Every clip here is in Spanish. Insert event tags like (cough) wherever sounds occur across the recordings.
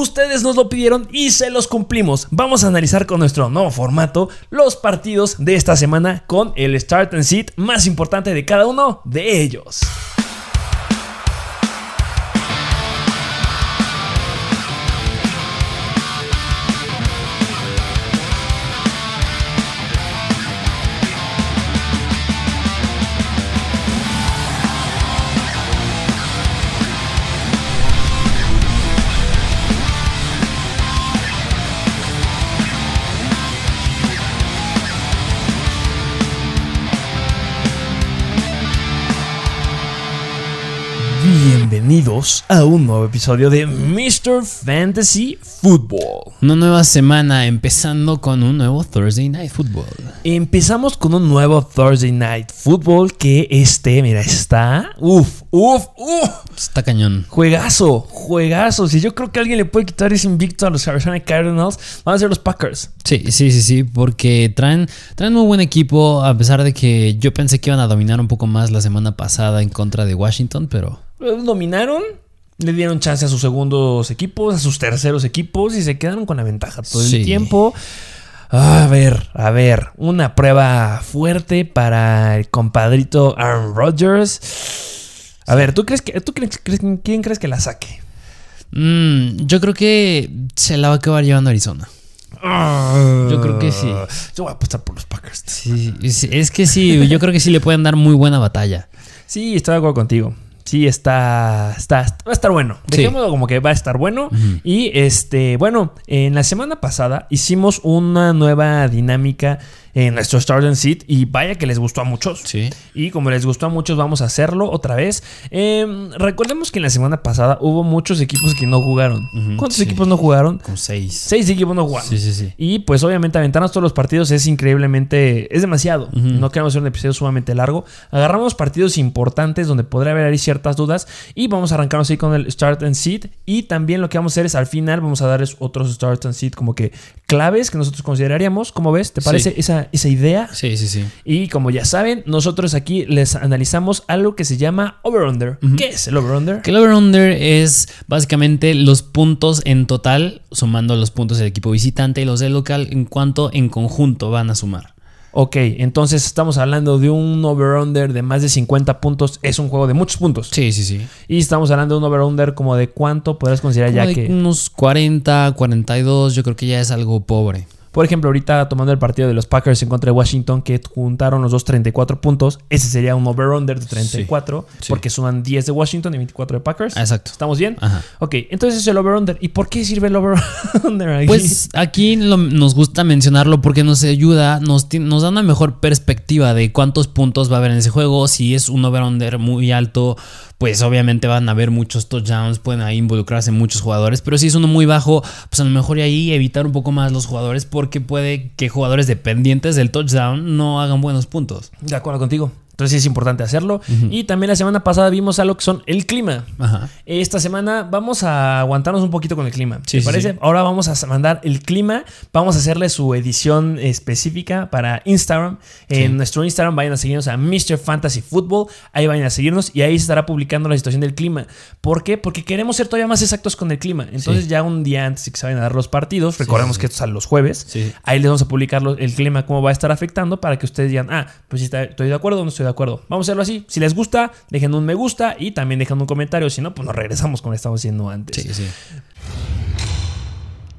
ustedes nos lo pidieron y se los cumplimos. Vamos a analizar con nuestro nuevo formato los partidos de esta semana con el Start and Sit más importante de cada uno de ellos. Bienvenidos a un nuevo episodio de Mr. Fantasy Football. Una nueva semana empezando con un nuevo Thursday Night Football. Empezamos con un nuevo Thursday Night Football que este, mira, está... Uf, uf, uf. Está cañón. Juegazo, juegazo. Si yo creo que alguien le puede quitar ese invicto a los Arizona Cardinals, van a ser los Packers. Sí, sí, sí, sí, porque traen, traen muy buen equipo, a pesar de que yo pensé que iban a dominar un poco más la semana pasada en contra de Washington, pero... Dominaron, le dieron chance a sus segundos equipos, a sus terceros equipos y se quedaron con la ventaja todo Sí. el tiempo. A ver, a ver, una prueba fuerte para el compadrito Aaron Rodgers. A ver, ¿tú crees que, tú crees, quién crees que la saque? Mm, yo creo que se la va a acabar llevando Arizona. Yo creo que sí. Yo voy a apostar por los Packers. Sí, es que sí, yo creo que sí le pueden dar muy buena batalla. Sí, estoy de acuerdo contigo. Sí, está, está, va a estar bueno. Sí. Dejémoslo como que va a estar bueno. Y este, bueno, en la semana pasada hicimos una nueva dinámica en nuestro Start and Seat y vaya que les gustó a muchos. Sí. Y como les gustó a muchos, vamos a hacerlo otra vez. Em, recordemos que en la semana pasada hubo muchos equipos que no jugaron. ¿Cuántos sí. equipos no jugaron? Con seis. Seis equipos no jugaron. Sí, sí, sí. Y pues obviamente aventarnos todos los partidos es increíblemente, es demasiado. No queremos hacer un episodio sumamente largo. Agarramos partidos importantes donde podría haber ahí ciertas dudas y vamos a arrancarnos ahí con el Start and Seed. Y también lo que vamos a hacer es al final vamos a darles otros Start and Seed como que claves que nosotros consideraríamos. ¿Cómo ves? ¿Te parece Sí. esa, esa idea? Sí, sí, sí. Y como ya saben, nosotros aquí les analizamos algo que se llama over-under. ¿Qué es el over-under? Que el over-under es básicamente los puntos en total, sumando los puntos del equipo visitante y los del local, en cuanto en conjunto van a sumar. Ok, entonces estamos hablando de un over-under de más de 50 puntos. Es un juego de muchos puntos. Sí, sí, sí. Y estamos hablando de un over-under como de cuánto podrás considerar ya de que... Unos 40, 42, yo creo que ya es algo pobre. Por ejemplo, ahorita tomando el partido de los Packers en contra de Washington, que juntaron los dos 34 puntos, ese sería un over-under de 34, Sí, sí. porque suman 10 de Washington y 24 de Packers. Exacto. ¿Estamos bien? Ajá. Ok, entonces es el over-under. ¿Y por qué sirve el over-under aquí? Pues aquí lo- nos gusta mencionarlo porque nos ayuda, nos, nos da una mejor perspectiva de cuántos puntos va a haber en ese juego. Si es un over-under muy alto, pues obviamente van a haber muchos touchdowns, pueden ahí involucrarse muchos jugadores. Pero si es uno muy bajo, pues a lo mejor ahí evitar un poco más los jugadores porque puede que jugadores dependientes del touchdown no hagan buenos puntos. De acuerdo contigo. Entonces sí es importante hacerlo. Y también la semana pasada vimos algo que son el clima. Ajá. Esta semana vamos a aguantarnos un poquito con el clima. Sí, ¿Te sí, parece? sí. Ahora vamos a mandar el clima. Vamos a hacerle su edición específica para Instagram. En nuestro Instagram vayan a seguirnos a Mr. Fantasy Football. Ahí vayan a seguirnos y ahí se estará publicando la situación del clima. ¿Por qué? Porque queremos ser todavía más exactos con el clima. Entonces ya un día antes de que se vayan a dar los partidos, recordemos que esto sale los jueves. Ahí les vamos a publicar el clima, cómo va a estar afectando para que ustedes digan, ah, pues sí, estoy de acuerdo no estoy de acuerdo. Vamos a hacerlo así. Si les gusta, dejen un me gusta y también dejen un comentario. Si no, pues nos regresamos con lo que estamos haciendo antes. Sí, sí.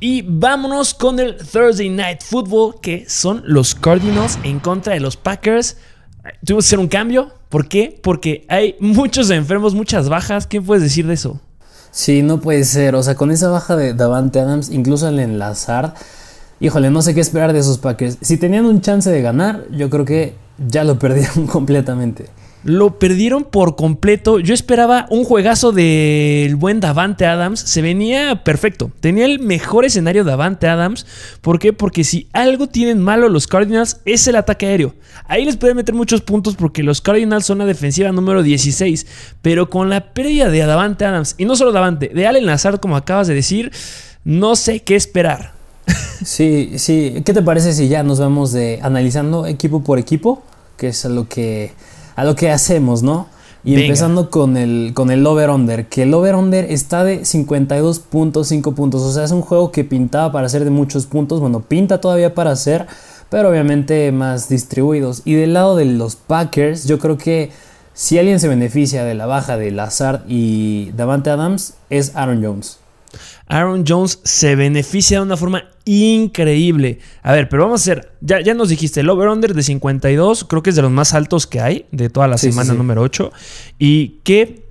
Y vámonos con el Thursday Night Football, que son los Cardinals en contra de los Packers. Tuvimos que hacer un cambio. ¿Por qué? Porque hay muchos enfermos, muchas bajas. ¿Qué puedes decir de eso? Sí, no puede ser. O sea, con esa baja de Davante Adams, incluso al enlazar, híjole, no sé qué esperar de esos Packers. Si tenían un chance de ganar, yo creo que ya lo perdieron (laughs) completamente. Lo perdieron por completo. Yo esperaba un juegazo del buen Davante Adams. Se venía perfecto. Tenía el mejor escenario Davante Adams. ¿Por qué? Porque si algo tienen malo los Cardinals es el ataque aéreo. Ahí les pueden meter muchos puntos porque los Cardinals son la defensiva número 16. Pero con la pérdida de Davante Adams, y no solo Davante, de Allen Lazard, como acabas de decir, no sé qué esperar. (laughs) Sí, sí. ¿Qué te parece si ya nos vamos de analizando equipo por equipo? Que es a lo que, a lo que hacemos, ¿no? Y Venga. empezando con el, con el over-under, que el over-under está de 52.5 puntos. O sea, es un juego que pintaba para ser de muchos puntos. Bueno, pinta todavía para ser, pero obviamente más distribuidos. Y del lado de los Packers, yo creo que si alguien se beneficia de la baja de Lazard y Davante Adams, es Aaron Jones. Aaron Jones se beneficia de una forma increíble. A ver, pero vamos a hacer. Ya, ya nos dijiste, el over-under de 52, creo que es de los más altos que hay de toda la Sí, semana sí. número 8. Y que.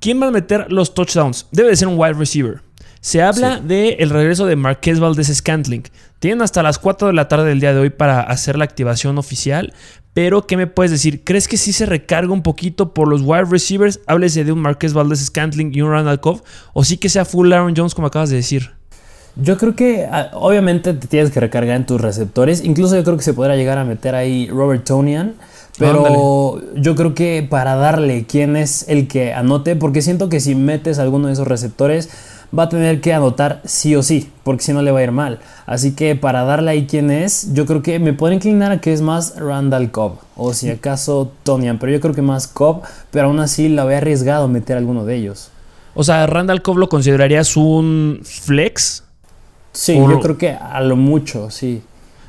¿Quién va a meter los touchdowns? Debe de ser un wide receiver. Se habla Sí. de el regreso de Marquez Valdez Scantling. Tienen hasta las 4 de la tarde del día de hoy para hacer la activación oficial. Pero, ¿qué me puedes decir? ¿Crees que sí se recarga un poquito por los wide receivers? Háblese de un Marquez Valdez Scantling y un Randall Cobb. O sí que sea full Aaron Jones, como acabas de decir. Yo creo que ah, obviamente te tienes que recargar en tus receptores. Incluso yo creo que se podrá llegar a meter ahí Robert Tonian. Pero yo creo que para darle quién es el que anote, porque siento que si metes alguno de esos receptores va a tener que anotar sí o sí, porque si no le va a ir mal. Así que para darle ahí quién es, yo creo que me puedo inclinar a que es más Randall Cobb o si acaso Tonian, pero yo creo que más Cobb, pero aún así la había arriesgado meter alguno de ellos. O sea, Randall Cobb lo considerarías un flex. Sí, O- yo creo que a lo mucho, sí.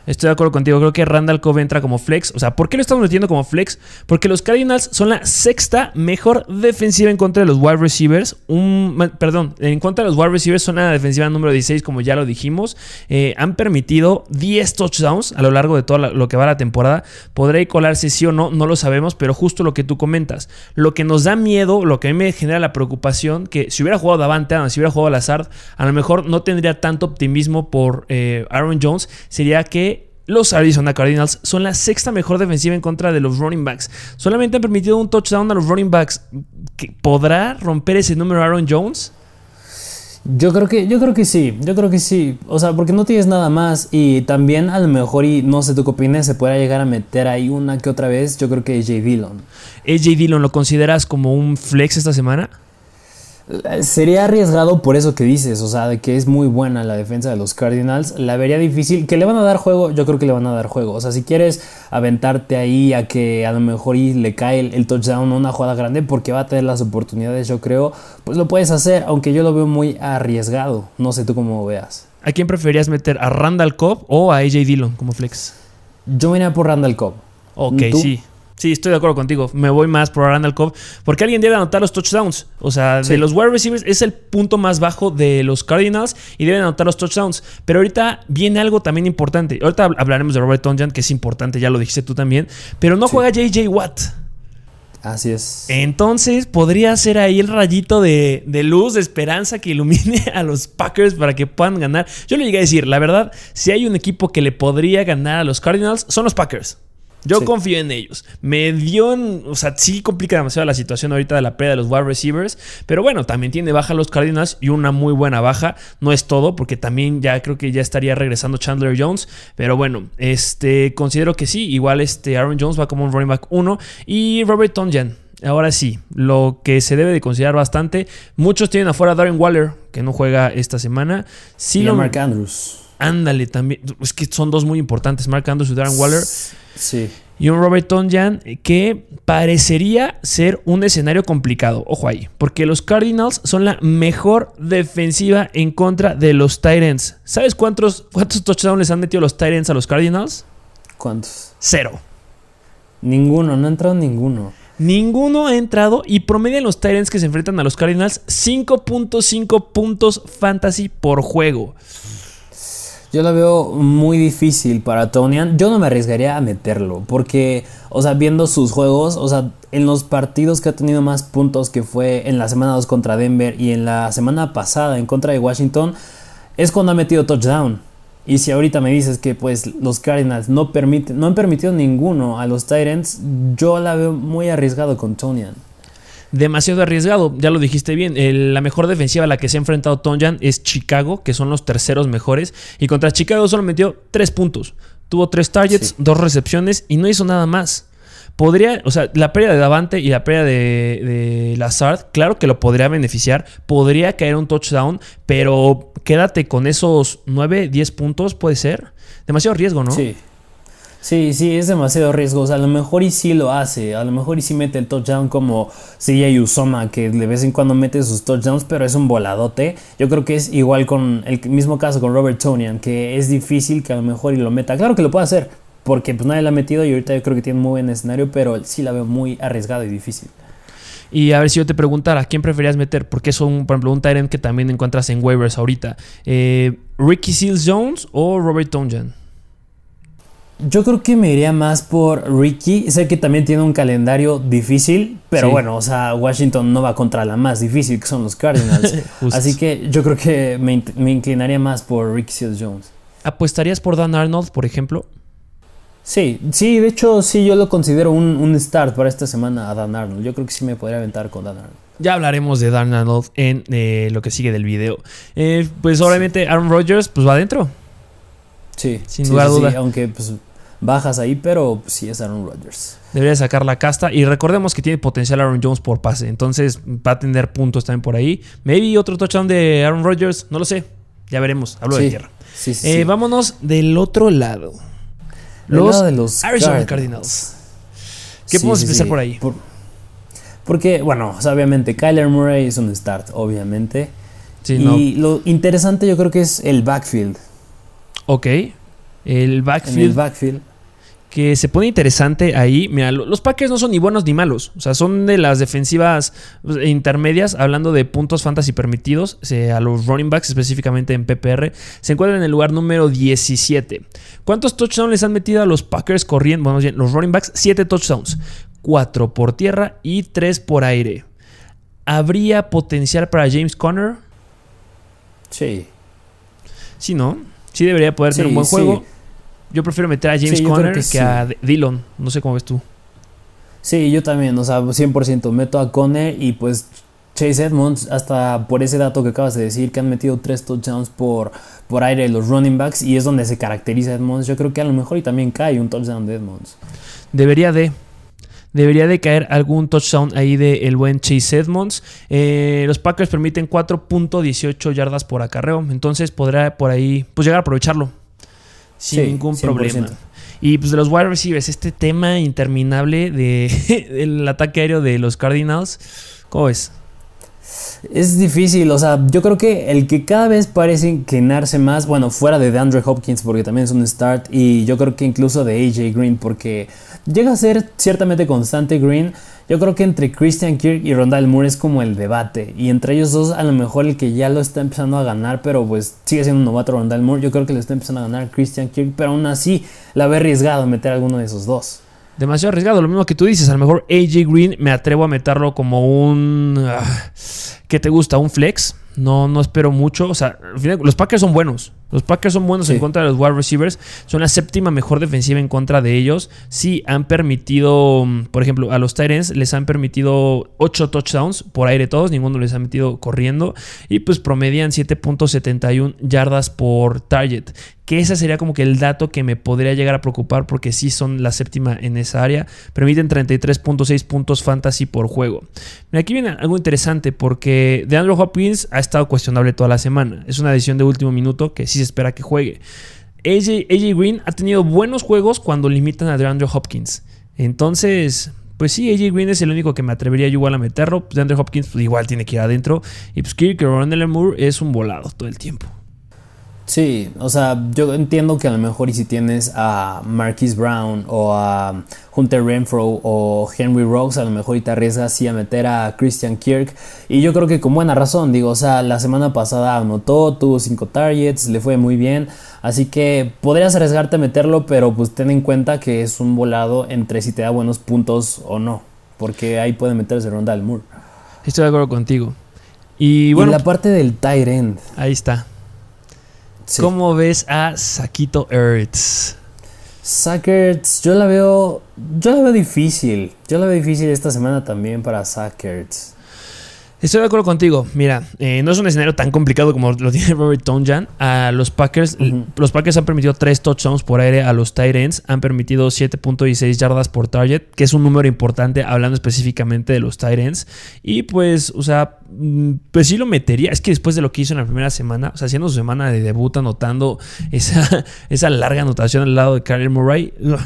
Estoy de acuerdo contigo. Creo que Randall Cobb entra como flex. O sea, ¿por qué lo estamos metiendo como flex? Porque los Cardinals son la sexta mejor defensiva en contra de los wide receivers. Un, perdón, en contra de los wide receivers son la defensiva número 16, como ya lo dijimos. Eh, han permitido 10 touchdowns a lo largo de todo lo que va la temporada. ¿Podrá colarse sí o no? No lo sabemos, pero justo lo que tú comentas. Lo que nos da miedo, lo que a mí me genera la preocupación, que si hubiera jugado Davante Adams, si hubiera jugado Lazard, a lo mejor no tendría tanto optimismo por eh, Aaron Jones, sería que los Arizona Cardinals son la sexta mejor defensiva en contra de los running backs. Solamente han permitido un touchdown a los running backs. ¿Que ¿Podrá romper ese número Aaron Jones? Yo creo que, yo creo que sí, yo creo que sí. O sea, porque no tienes nada más. Y también a lo mejor, y no sé tú qué opinas, se pueda llegar a meter ahí una que otra vez. Yo creo que J. Dillon. AJ Dillon, ¿lo consideras como un flex esta semana? Sería arriesgado por eso que dices, o sea, de que es muy buena la defensa de los Cardinals. La vería difícil. Que le van a dar juego, yo creo que le van a dar juego. O sea, si quieres aventarte ahí a que a lo mejor y le cae el, el touchdown a una jugada grande porque va a tener las oportunidades, yo creo, pues lo puedes hacer, aunque yo lo veo muy arriesgado. No sé tú cómo veas. ¿A quién preferías meter? ¿A Randall Cobb o a AJ Dillon como flex? Yo me iría por Randall Cobb. Ok, ¿Tú? sí. Sí, estoy de acuerdo contigo. Me voy más por Randall Cobb. Porque alguien debe anotar los touchdowns. O sea, de los wide receivers es el punto más bajo de los Cardinals y deben anotar los touchdowns. Pero ahorita viene algo también importante. Ahorita hab- hablaremos de Robert Tonjan, que es importante, ya lo dijiste tú también. Pero no Sí. juega JJ Watt. Así es. Entonces podría ser ahí el rayito de, de luz, de esperanza que ilumine (laughs) a los Packers para que puedan ganar. Yo le llegué a decir, la verdad, si hay un equipo que le podría ganar a los Cardinals, son los Packers. Yo Sí. confío en ellos. Me dio, en- o sea, sí complica demasiado la situación ahorita de la pérdida de los wide receivers, pero bueno, también tiene baja los Cardinals y una muy buena baja. No es todo, porque también ya creo que ya estaría regresando Chandler Jones, pero bueno, este considero que sí, igual este Aaron Jones va como un running back 1 y Robert Tonjan. Ahora sí, lo que se debe de considerar bastante. Muchos tienen afuera a Darren Waller, que no juega esta semana. Sí, y a Mark Andrews. Ándale también. Es que son dos muy importantes, Mark Andrews y Darren Waller. Sí. Y un Robert Tonjan que parecería ser un escenario complicado. Ojo ahí, porque los Cardinals son la mejor defensiva en contra de los Titans. ¿Sabes cuántos, cuántos touchdowns les han metido los Titans a los Cardinals? ¿Cuántos? Cero. Ninguno, no ha entrado ninguno. Ninguno ha entrado y promedian los Titans que se enfrentan a los Cardinals 5.5 puntos fantasy por juego. Yo lo veo muy difícil para Tonian. Yo no me arriesgaría a meterlo. Porque, o sea, viendo sus juegos, o sea, en los partidos que ha tenido más puntos, que fue en la semana 2 contra Denver y en la semana pasada en contra de Washington, es cuando ha metido touchdown. Y si ahorita me dices que pues los Cardinals no, permiten, no han permitido ninguno a los Titans, yo la veo muy arriesgado con Tonian. Demasiado arriesgado, ya lo dijiste bien. El- la mejor defensiva a la que se ha enfrentado Tonjan es Chicago, que son los terceros mejores. Y contra Chicago solo metió 3 puntos. Tuvo 3 targets, Sí. 2 recepciones y no hizo nada más. Podría, o sea, la pérdida de Davante y la pérdida de, de Lazard, claro que lo podría beneficiar. Podría caer un touchdown, pero quédate con esos 9, 10 puntos, puede ser. Demasiado riesgo, ¿no? Sí. Sí, sí, es demasiado riesgoso. A lo mejor y sí lo hace. A lo mejor y sí mete el touchdown como CJ Usoma, que de vez en cuando mete sus touchdowns, pero es un voladote. Yo creo que es igual con el mismo caso con Robert Tonian, que es difícil que a lo mejor y lo meta. Claro que lo puede hacer, porque pues nadie lo ha metido y ahorita yo creo que tiene muy buen escenario, pero sí la veo muy arriesgado y difícil. Y a ver si yo te preguntara, ¿quién preferías meter? Porque es un, por ejemplo, un Tyrant que también encuentras en waivers ahorita. Eh, ¿Ricky Seals Jones o Robert Tonjan? Yo creo que me iría más por Ricky. Sé que también tiene un calendario difícil, pero bueno, o sea, Washington no va contra la más difícil, que son los Cardinals. (laughs) Así que yo creo que me, inclinaría más por Ricky Seals Jones. ¿Apuestarías por Dan Arnold, por ejemplo? Sí, sí, de hecho, sí, yo lo considero un, start para esta semana a Dan Arnold. Yo creo que sí me podría aventar con Dan Arnold. Ya hablaremos de Dan Arnold en eh, lo que sigue del video. Eh, pues obviamente Aaron Rodgers pues va adentro. Sí, sin lugar a duda. aunque pues bajas ahí, pero sí es Aaron Rodgers. Debería sacar la casta. Y recordemos que tiene potencial Aaron Jones por pase. Entonces va a tener puntos también por ahí. Maybe otro touchdown de Aaron Rodgers. No lo sé. Ya veremos. Hablo de tierra. Eh, vámonos del otro lado. Los, de los Arizona Cardinals. ¿Qué podemos empezar por ahí? porque, bueno, obviamente Kyler Murray es un start, obviamente. y lo interesante yo creo que es el backfield. Ok. El backfield. backfield. Que se pone interesante ahí. Mira, los Packers no son ni buenos ni malos. O sea, son de las defensivas pues, intermedias. Hablando de puntos fantasy permitidos. a los running backs, específicamente en PPR. Se encuentran en el lugar número 17. ¿Cuántos touchdowns les han metido a los Packers corriendo? Bueno, los running backs, 7 touchdowns. 4 por tierra y 3 por aire. ¿Habría potencial para James Conner? Sí. Sí, ¿no? Sí debería poder ser un buen juego. Yo prefiero meter a James Conner que, a Dillon. No sé cómo ves tú. Sí, yo también. O sea, 100% meto a Conner y pues Chase Edmonds, hasta por ese dato que acabas de decir, que han metido tres touchdowns por, por aire los running backs y es donde se caracteriza Edmonds. Yo creo que a lo mejor y también cae un touchdown de Edmonds. Debería de. Debería de caer algún touchdown ahí de el buen Chase Edmonds. Eh, los Packers permiten 4.18 yardas por acarreo. Entonces podrá por ahí pues llegar a aprovecharlo. Sin ningún problema. Y pues de los wide receivers, este tema interminable de, (laughs) del ataque aéreo de los Cardinals. ¿Cómo es? Es difícil, o sea, yo creo que el que cada vez parece inclinarse más, bueno, fuera de DeAndre Hopkins, porque también es un start, y yo creo que incluso de AJ Green, porque llega a ser ciertamente constante Green. Yo creo que entre Christian Kirk y Rondal Moore es como el debate. Y entre ellos dos, a lo mejor el que ya lo está empezando a ganar, pero pues sigue siendo un novato Rondal Moore. Yo creo que lo está empezando a ganar Christian Kirk, pero aún así la ve arriesgado meter a alguno de esos dos demasiado arriesgado. Lo mismo que tú dices, a lo mejor AJ Green me atrevo a meterlo como un... Ah, ¿Qué te gusta? ¿Un flex? No, no espero mucho. O sea, al final, los Packers son buenos. Los Packers son buenos en contra de los wide receivers. Son la séptima mejor defensiva en contra de ellos. Sí, han permitido, mm, por ejemplo, a los Tyrants les han permitido 8 touchdowns por aire todos. Ninguno les ha metido corriendo. Y pues promedian 7.71 yardas por target que ese sería como que el dato que me podría llegar a preocupar porque sí son la séptima en esa área. Permiten 33.6 puntos fantasy por juego. Aquí viene algo interesante porque DeAndre Hopkins ha estado cuestionable toda la semana. Es una decisión de último minuto que sí se espera que juegue. AJ, Green ha tenido buenos juegos cuando limitan a DeAndre Hopkins. Entonces, pues sí, AJ Green es el único que me atrevería yo igual a meterlo. DeAndre Hopkins pues, igual tiene que ir adentro. Y pues Kirk Moore es un volado todo el tiempo. Sí, o sea, yo entiendo que a lo mejor y si tienes a Marquis Brown o a Hunter Renfro o Henry Rocks, a lo mejor y te arriesgas así a meter a Christian Kirk. Y yo creo que con buena razón, digo, o sea, la semana pasada anotó, tuvo 5 targets, le fue muy bien. Así que podrías arriesgarte a meterlo, pero pues ten en cuenta que es un volado entre si te da buenos puntos o no. Porque ahí puede meterse Ronda del Moore. Estoy de acuerdo contigo. Y bueno. la parte del tight end. Ahí está. ¿Cómo ves a Saquito Ertz? Sackers, yo la veo. Yo la veo difícil. Yo la veo difícil esta semana también para Sackers. Estoy de acuerdo contigo. Mira, eh, no es un escenario tan complicado como lo tiene (laughs) Robert Tonjan. A los Packers, los Packers han permitido tres touchdowns por aire a los tight ends. Han permitido 7.16 yardas por target, que es un número importante hablando específicamente de los tight ends. Y pues, o sea, mm, pues sí lo metería. Es que después de lo que hizo en la primera semana, o sea, haciendo su semana de debut, anotando esa, (laughs) esa larga anotación al lado de Kyler Murray. ugh,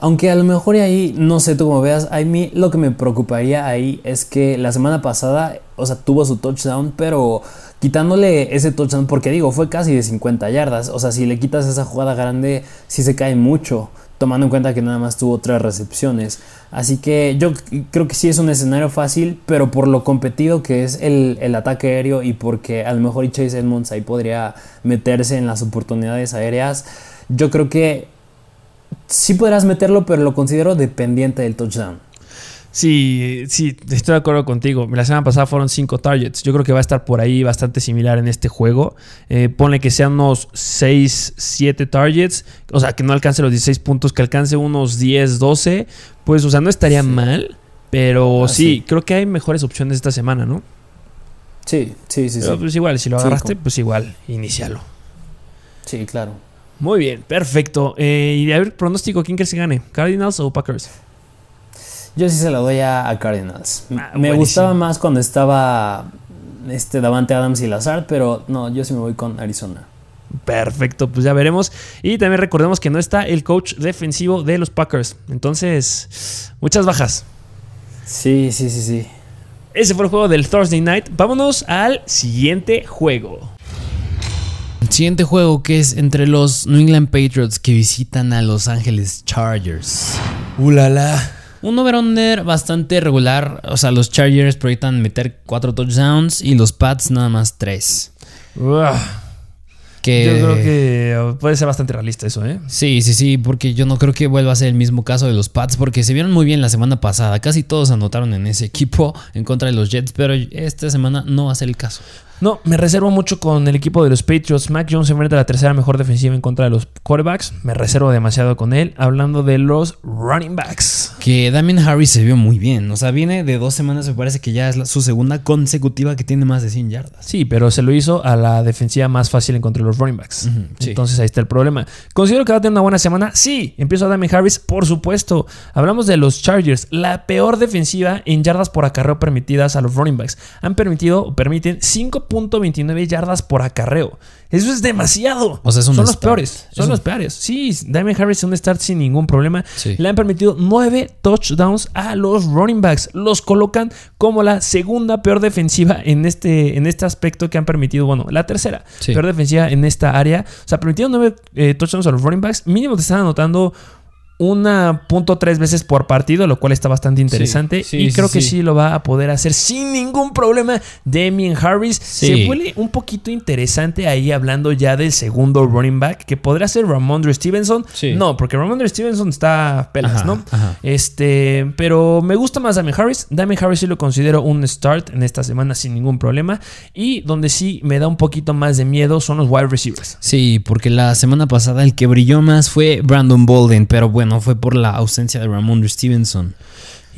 Aunque a lo mejor ahí, no sé tú como veas, a mí lo que me preocuparía ahí es que la semana pasada, o sea, tuvo su touchdown, pero quitándole ese touchdown, porque digo, fue casi de 50 yardas, o sea, si le quitas esa jugada grande, sí se cae mucho, tomando en cuenta que nada más tuvo tres recepciones. Así que yo creo que sí es un escenario fácil, pero por lo competido que es el, el ataque aéreo y porque a lo mejor Chase Edmonds ahí podría meterse en las oportunidades aéreas, yo creo que sí podrás meterlo, pero lo considero dependiente del touchdown. Sí, sí, estoy de acuerdo contigo. La semana pasada fueron 5 targets. Yo creo que va a estar por ahí bastante similar en este juego. Eh, ponle que sean unos 6, 7 targets. O sea, que no alcance los 16 puntos, que alcance unos 10, 12. Pues, o sea, no estaría mal. Pero Ah, sí, sí. creo que hay mejores opciones esta semana, ¿no? Sí, sí, sí, Pero sí. pues igual, si lo agarraste, pues igual, inicialo. Sí, claro. Muy bien, perfecto. Eh, y a ver, pronóstico, ¿quién crees que gane? ¿Cardinals o Packers? Yo sí se la doy a, a Cardinals. Ah, Me buenísimo. gustaba más cuando estaba este Davante Adams y Lazard, pero no, yo sí me voy con Arizona. Perfecto, pues ya veremos. Y también recordemos que no está el coach defensivo de los Packers. Entonces, muchas bajas. Sí, sí, sí, sí. Ese fue el juego del Thursday Night. Vámonos al siguiente juego. Siguiente juego que es entre los New England Patriots que visitan a Los Angeles Chargers. ¡Ulala! Un over-under bastante regular. O sea, los Chargers proyectan meter 4 touchdowns y los Pats nada más 3. Que... Yo creo que puede ser bastante realista eso, ¿eh? Sí, sí, sí, porque yo no creo que vuelva a ser el mismo caso de los Pats, porque se vieron muy bien la semana pasada. Casi todos anotaron en ese equipo en contra de los Jets, pero esta semana no va a ser el caso. No, me reservo mucho con el equipo de los Patriots. Mac Jones enfrenta a la tercera mejor defensiva en contra de los quarterbacks. Me reservo demasiado con él. Hablando de los running backs. Que Damien Harris se vio muy bien. O sea, viene de dos semanas, me parece que ya es la- su segunda consecutiva que tiene más de 100 yardas. Sí, pero se lo hizo a la defensiva más fácil en contra de los running backs. Sí. Entonces ahí está el problema. ¿Considero que va a tener una buena semana? Sí. Empiezo a Damien Harris, por supuesto. Hablamos de los Chargers, la peor defensiva en yardas por acarreo permitidas a los running backs. Han permitido o permiten 5.29 yardas por acarreo. Eso es demasiado. O sea, es un Son los peores. Es Son un- los peores. Sí, Damien Harris es un start sin ningún problema. Sí. Le han permitido 9 touchdowns a los running backs. Los colocan como la segunda peor defensiva en este, en este aspecto que han permitido. Bueno, la tercera Sí. peor defensiva en esta área. O sea, permitieron 9 eh, touchdowns a los running backs. Mínimo te están anotando una punto tres veces por partido, lo cual está bastante interesante. sí, y sí, creo que sí. lo va a poder hacer sin ningún problema. Damien Harris se vuelve un poquito interesante ahí hablando ya del segundo running back, que podrá ser Ramondre Stevenson. No, porque Ramondre Stevenson está pelas, Ajá, ¿no? ajá. Este, pero me gusta más Damien Harris. Damien Harris sí lo considero un start en esta semana sin ningún problema. Y donde sí me da un poquito más de miedo son los wide receivers. Sí, porque la semana pasada el que brilló más fue Brandon Bolden, pero bueno, fue por la ausencia de Ramondre Stevenson.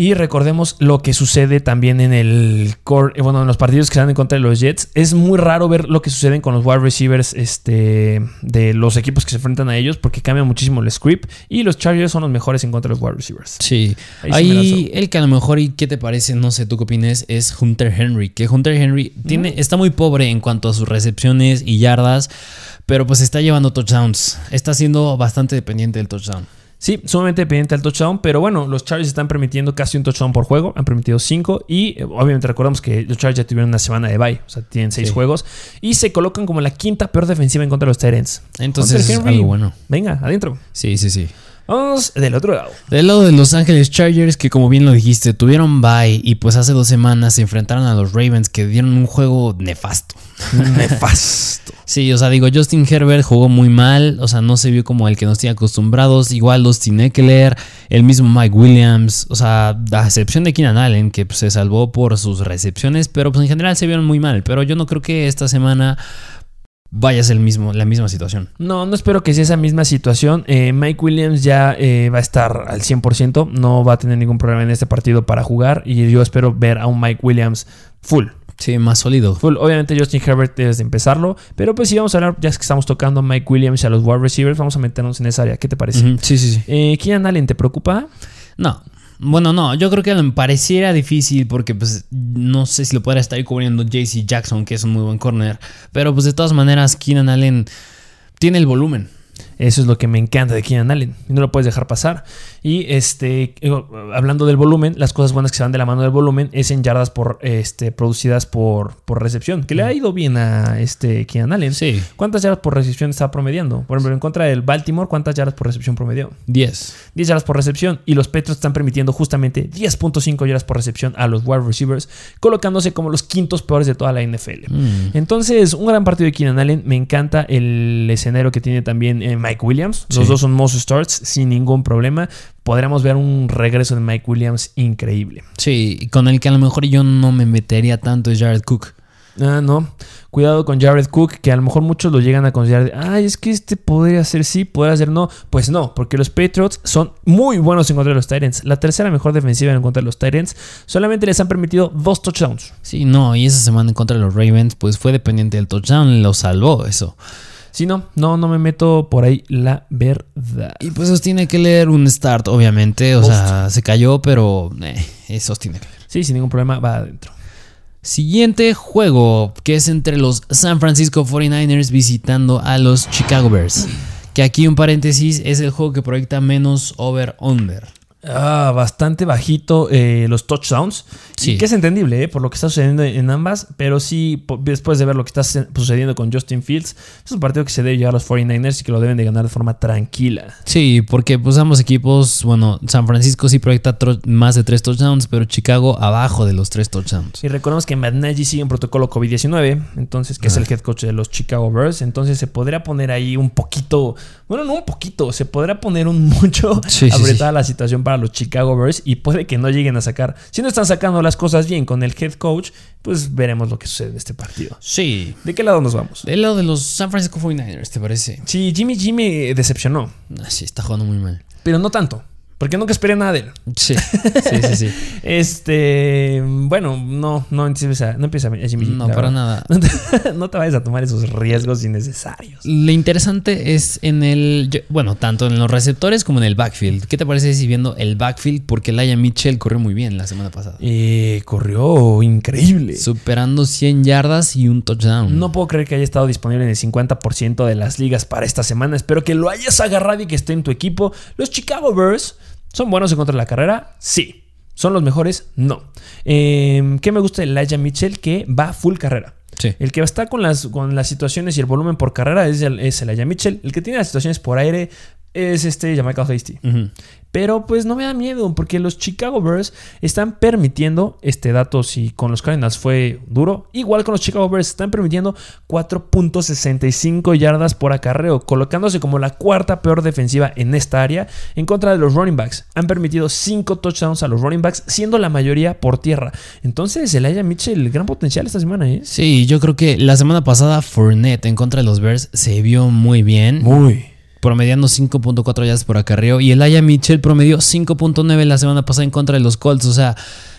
Y recordemos lo que sucede también en el core, eh, bueno, en los partidos que se dan en contra de los Jets. Es muy raro ver lo que sucede con los wide receivers este, de los equipos que se enfrentan a ellos porque cambia muchísimo el script. Y los Chargers son los mejores en contra de los wide receivers. Sí, Ahí ahí el que a lo mejor y qué te parece, no sé tú qué opinas, es Hunter Henry, que Hunter Henry tiene, está muy pobre en cuanto a sus recepciones y yardas, pero pues está llevando touchdowns, está siendo bastante dependiente del touchdown. Sí, sumamente dependiente al touchdown, pero bueno, los Chargers están permitiendo casi un touchdown por juego, han permitido cinco y eh, obviamente recordamos que los Chargers ya tuvieron una semana de bye, o sea, tienen seis Sí. juegos y se colocan como la quinta peor defensiva en contra de los Tyrants. Entonces es algo bueno. Venga, adentro. Sí, sí, sí. Vamos del otro lado. Del lado de Los Ángeles Chargers, que como bien lo dijiste, tuvieron bye y pues hace dos semanas se enfrentaron a los Ravens que dieron un juego nefasto. (laughs) Nefasto. Sí, o sea, digo, Justin Herbert jugó muy mal, o sea, no se vio como el que nos tiene acostumbrados. Igual Dustin Eckler, el mismo Mike Williams, o sea, a excepción de Keenan Allen, que pues, se salvó por sus recepciones, pero pues en general se vieron muy mal. Pero yo no creo que esta semana vaya a ser el mismo, la misma situación. No, no espero que sea esa misma situación. Eh, Mike Williams ya eh, va a estar al 100%, no va a tener ningún problema en este partido para jugar y yo espero ver a un Mike Williams full. Sí, más sólido. Full. Obviamente Justin Herbert debes de empezarlo, pero pues si vamos a hablar, ya es que estamos tocando a Mike Williams y a los wide receivers, vamos a meternos en esa área. ¿Qué te parece? Sí, sí, sí. Eh, Keenan Allen, ¿te preocupa? No. Bueno, no, yo creo que me pareciera difícil porque pues no sé si lo podrá estar cubriendo JC Jackson, que es un muy buen corner, pero pues de todas maneras Keenan Allen tiene el volumen. Eso es lo que me encanta de Keenan Allen. No lo puedes dejar pasar. Y este, hablando del volumen, las cosas buenas que se van de la mano del volumen es en yardas por este, producidas por, por recepción, que le ha ido bien a este Keenan Allen. Sí. ¿Cuántas yardas por recepción está promediando? Por ejemplo, en contra del Baltimore, ¿cuántas yardas por recepción promedió? 10. 10 yardas por recepción. Y los Patriots están permitiendo justamente 10.5 yardas por recepción a los wide receivers, colocándose como los quintos peores de toda la NFL. Mm. Entonces, un gran partido de Keenan Allen. Me encanta el escenario que tiene también eh, Mike Williams. Los Sí. dos son most starts sin ningún problema. Podríamos ver un regreso de Mike Williams increíble. Sí, y con el que a lo mejor yo no me metería tanto es Jared Cook. Ah, no. Cuidado con Jared Cook, que a lo mejor muchos lo llegan a considerar. de, Ay, es que este podría ser sí, podría ser no. Pues no, porque los Patriots son muy buenos en contra de los Titans. La tercera mejor defensiva en contra de los Titans. Solamente les han permitido dos touchdowns. Sí, no, y esa semana en contra de los Ravens, pues fue dependiente del touchdown, lo salvó eso. Si no, no, no me meto por ahí la verdad. Y pues eso tiene que leer un start, obviamente. O sea, se cayó, pero eh, eso tiene que leer. Sí, sin ningún problema, va adentro. Siguiente juego, que es entre los San Francisco 49ers visitando a los Chicago Bears. Que aquí un paréntesis es el juego que proyecta menos over-under. Ah, bastante bajito eh, los touchdowns. Sí. Que es entendible, eh, por lo que está sucediendo en ambas. Pero sí, después de ver lo que está sucediendo con Justin Fields, es un partido que se debe llevar a los 49ers y que lo deben de ganar de forma tranquila. Sí, porque pues ambos equipos, bueno, San Francisco sí proyecta más de tres touchdowns, pero Chicago abajo de los tres touchdowns. Y recordemos que Matt Nagy sigue en protocolo COVID-19, entonces, que es el head coach de los Chicago Bears. Entonces se podría poner ahí un poquito, bueno, no un poquito, se podría poner un (laughs) mucho Sí, sí, apretada la situación para los Chicago Bears y puede que no lleguen a sacar. Si no están sacando las cosas bien con el head coach, pues veremos lo que sucede en este partido. Sí. ¿De qué lado nos vamos? Del lado de los San Francisco 49ers, ¿te parece? Sí, Jimmy Jimmy decepcionó, Ah, sí, está jugando muy mal. pero no tanto, porque nunca esperé nada de él. Sí, sí, sí. sí. (laughs) Este, bueno, no, no empieza, no empieza a Jimmy No, para verdad. nada. No te, (laughs) no te vayas a tomar esos riesgos innecesarios. Lo interesante es en el. Bueno, tanto en los receptores como en el backfield. ¿Qué te parece si viendo el backfield? Porque Laia Mitchell corrió muy bien la semana pasada. Eh, corrió increíble. Superando 100 yardas y un touchdown. No puedo creer que haya estado disponible en el 50% de las ligas para esta semana. Espero que lo hayas agarrado y que esté en tu equipo. Los Chicago Bears son buenos en contra de la carrera, sí. ¿Son los mejores? No. Eh, ¿Qué me gusta de Elijah Mitchell? Que va full carrera. Sí. El que está con las, con las situaciones y el volumen por carrera es, el, es Elijah Mitchell. El que tiene las situaciones por aire es este Jamaica Hasty. Pero pues no me da miedo porque los Chicago Bears están permitiendo, este dato si con los Cardinals fue duro, igual con los Chicago Bears están permitiendo 4.65 yardas por acarreo, colocándose como la cuarta peor defensiva en esta área en contra de los running backs. Han permitido 5 touchdowns a los running backs, siendo la mayoría por tierra. Entonces, el Aya Mitchell, gran potencial esta semana, ¿eh? Sí, yo creo que la semana pasada Fournette en contra de los Bears se vio muy bien. Muy. Promediando 5.4 yardas por acarreo. Y el Aya Mitchell promedió 5.9 la semana pasada en contra de los Colts. O sea,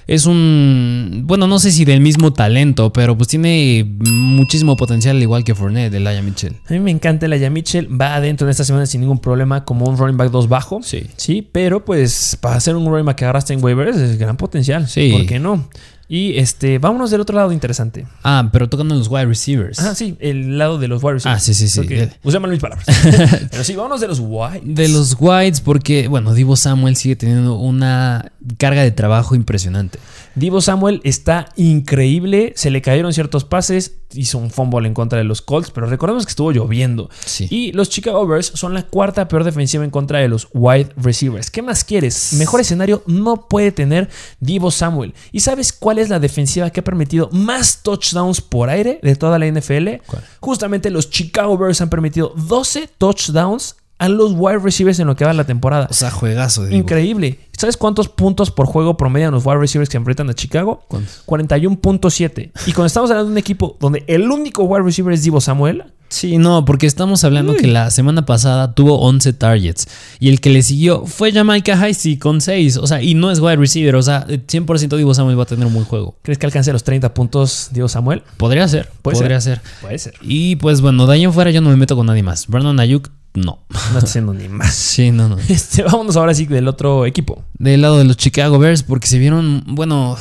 es un. Bueno, no sé si del mismo talento, pero pues tiene muchísimo potencial, al igual que Fournette, el Aya Mitchell. A mí me encanta el Aya Mitchell. Va adentro en esta semana sin ningún problema como un running back 2 bajo. Sí. Sí, pero pues para hacer un running back que agarraste en waivers es gran potencial. Sí. ¿Por qué no? Y este, vámonos del otro lado interesante. Ah, pero tocando los wide receivers. Ah, sí, el lado de los wide receivers. Ah, sí, sí, sí. Usé mal mis palabras. (laughs) pero sí, vámonos de los wide. De los Whites, porque, bueno, Divo Samuel sigue teniendo una carga de trabajo impresionante. Divo Samuel está increíble. Se le cayeron ciertos pases. Hizo un fumble en contra de los Colts. Pero recordemos que estuvo lloviendo. Sí. Y los Chicago Bears son la cuarta peor defensiva en contra de los wide receivers. ¿Qué más quieres? Mejor escenario no puede tener Divo Samuel. ¿Y sabes cuál es la defensiva que ha permitido más touchdowns por aire de toda la NFL? ¿Cuál? Justamente los Chicago Bears han permitido 12 touchdowns a los wide receivers en lo que va la temporada. O sea, juegazo, Divo. Increíble. ¿Sabes cuántos puntos por juego promedian los wide receivers que enfrentan a Chicago? ¿Cuántos? 41.7. Y cuando estamos hablando de un equipo donde el único wide receiver es Divo Samuel, Sí, no, porque estamos hablando que la semana pasada tuvo 11 targets y el que le siguió fue Jamaica Heisey con 6, o sea, y no es wide receiver, o sea, 100% Divo Samuel va a tener un buen juego. ¿Crees que alcance los 30 puntos Diego Samuel? Podría ser, podría ser. Puede ser. Y pues bueno, de ahí en fuera yo no me meto con nadie más. Brandon Ayuk, no. No está haciendo ni más. (laughs) Sí, no, no. (laughs) Este, vámonos ahora sí del otro equipo. Del lado de los Chicago Bears, porque se vieron, bueno,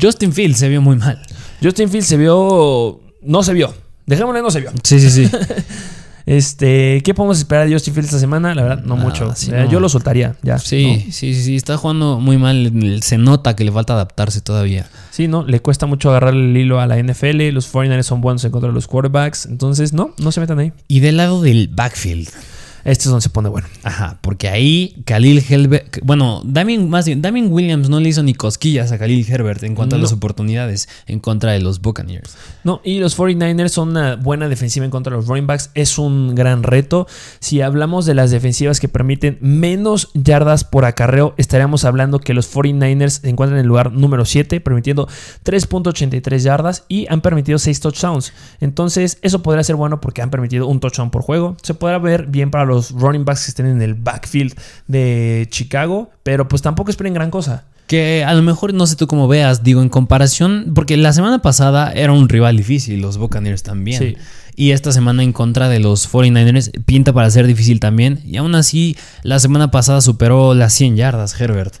Justin Fields se vio muy mal. Justin Fields se vio. No se vio. Dejémosle, no se vio. Sí, sí, sí. (laughs) Este, ¿qué podemos esperar de Justin Fields esta semana? La verdad, no Nada, mucho. sí, Eh, no. Yo lo soltaría, ya. Sí, ¿no? sí, sí, sí, está jugando muy mal. Se nota que le falta adaptarse todavía. Sí, no, le cuesta mucho agarrar el hilo a la NFL. Los 49ers son buenos en contra de los quarterbacks. Entonces, no, no se metan ahí. Y del lado del backfield. Este es donde se pone bueno. Ajá, porque ahí Khalil Herbert, bueno, Damien, más bien, Damien Williams no le hizo ni cosquillas a Khalil Herbert en cuanto a las oportunidades en contra de los Buccaneers. No, y los 49ers son una buena defensiva en contra de los running backs. Es un gran reto. Si hablamos de las defensivas que permiten menos yardas por acarreo, estaríamos hablando que los 49ers se encuentran en el lugar número 7, permitiendo 3.83 yardas y han permitido 6 touchdowns. Entonces, eso podría ser bueno porque han permitido un touchdown por juego. Se podrá ver bien para los running backs que estén en el backfield de Chicago, pero pues tampoco esperen gran cosa. Que a lo mejor no sé tú cómo veas, digo, en comparación, porque la semana pasada era un rival difícil, los Buccaneers también. Sí. Y esta semana en contra de los 49ers pinta para ser difícil también. Y aún así, la semana pasada superó las 100 yardas, Herbert.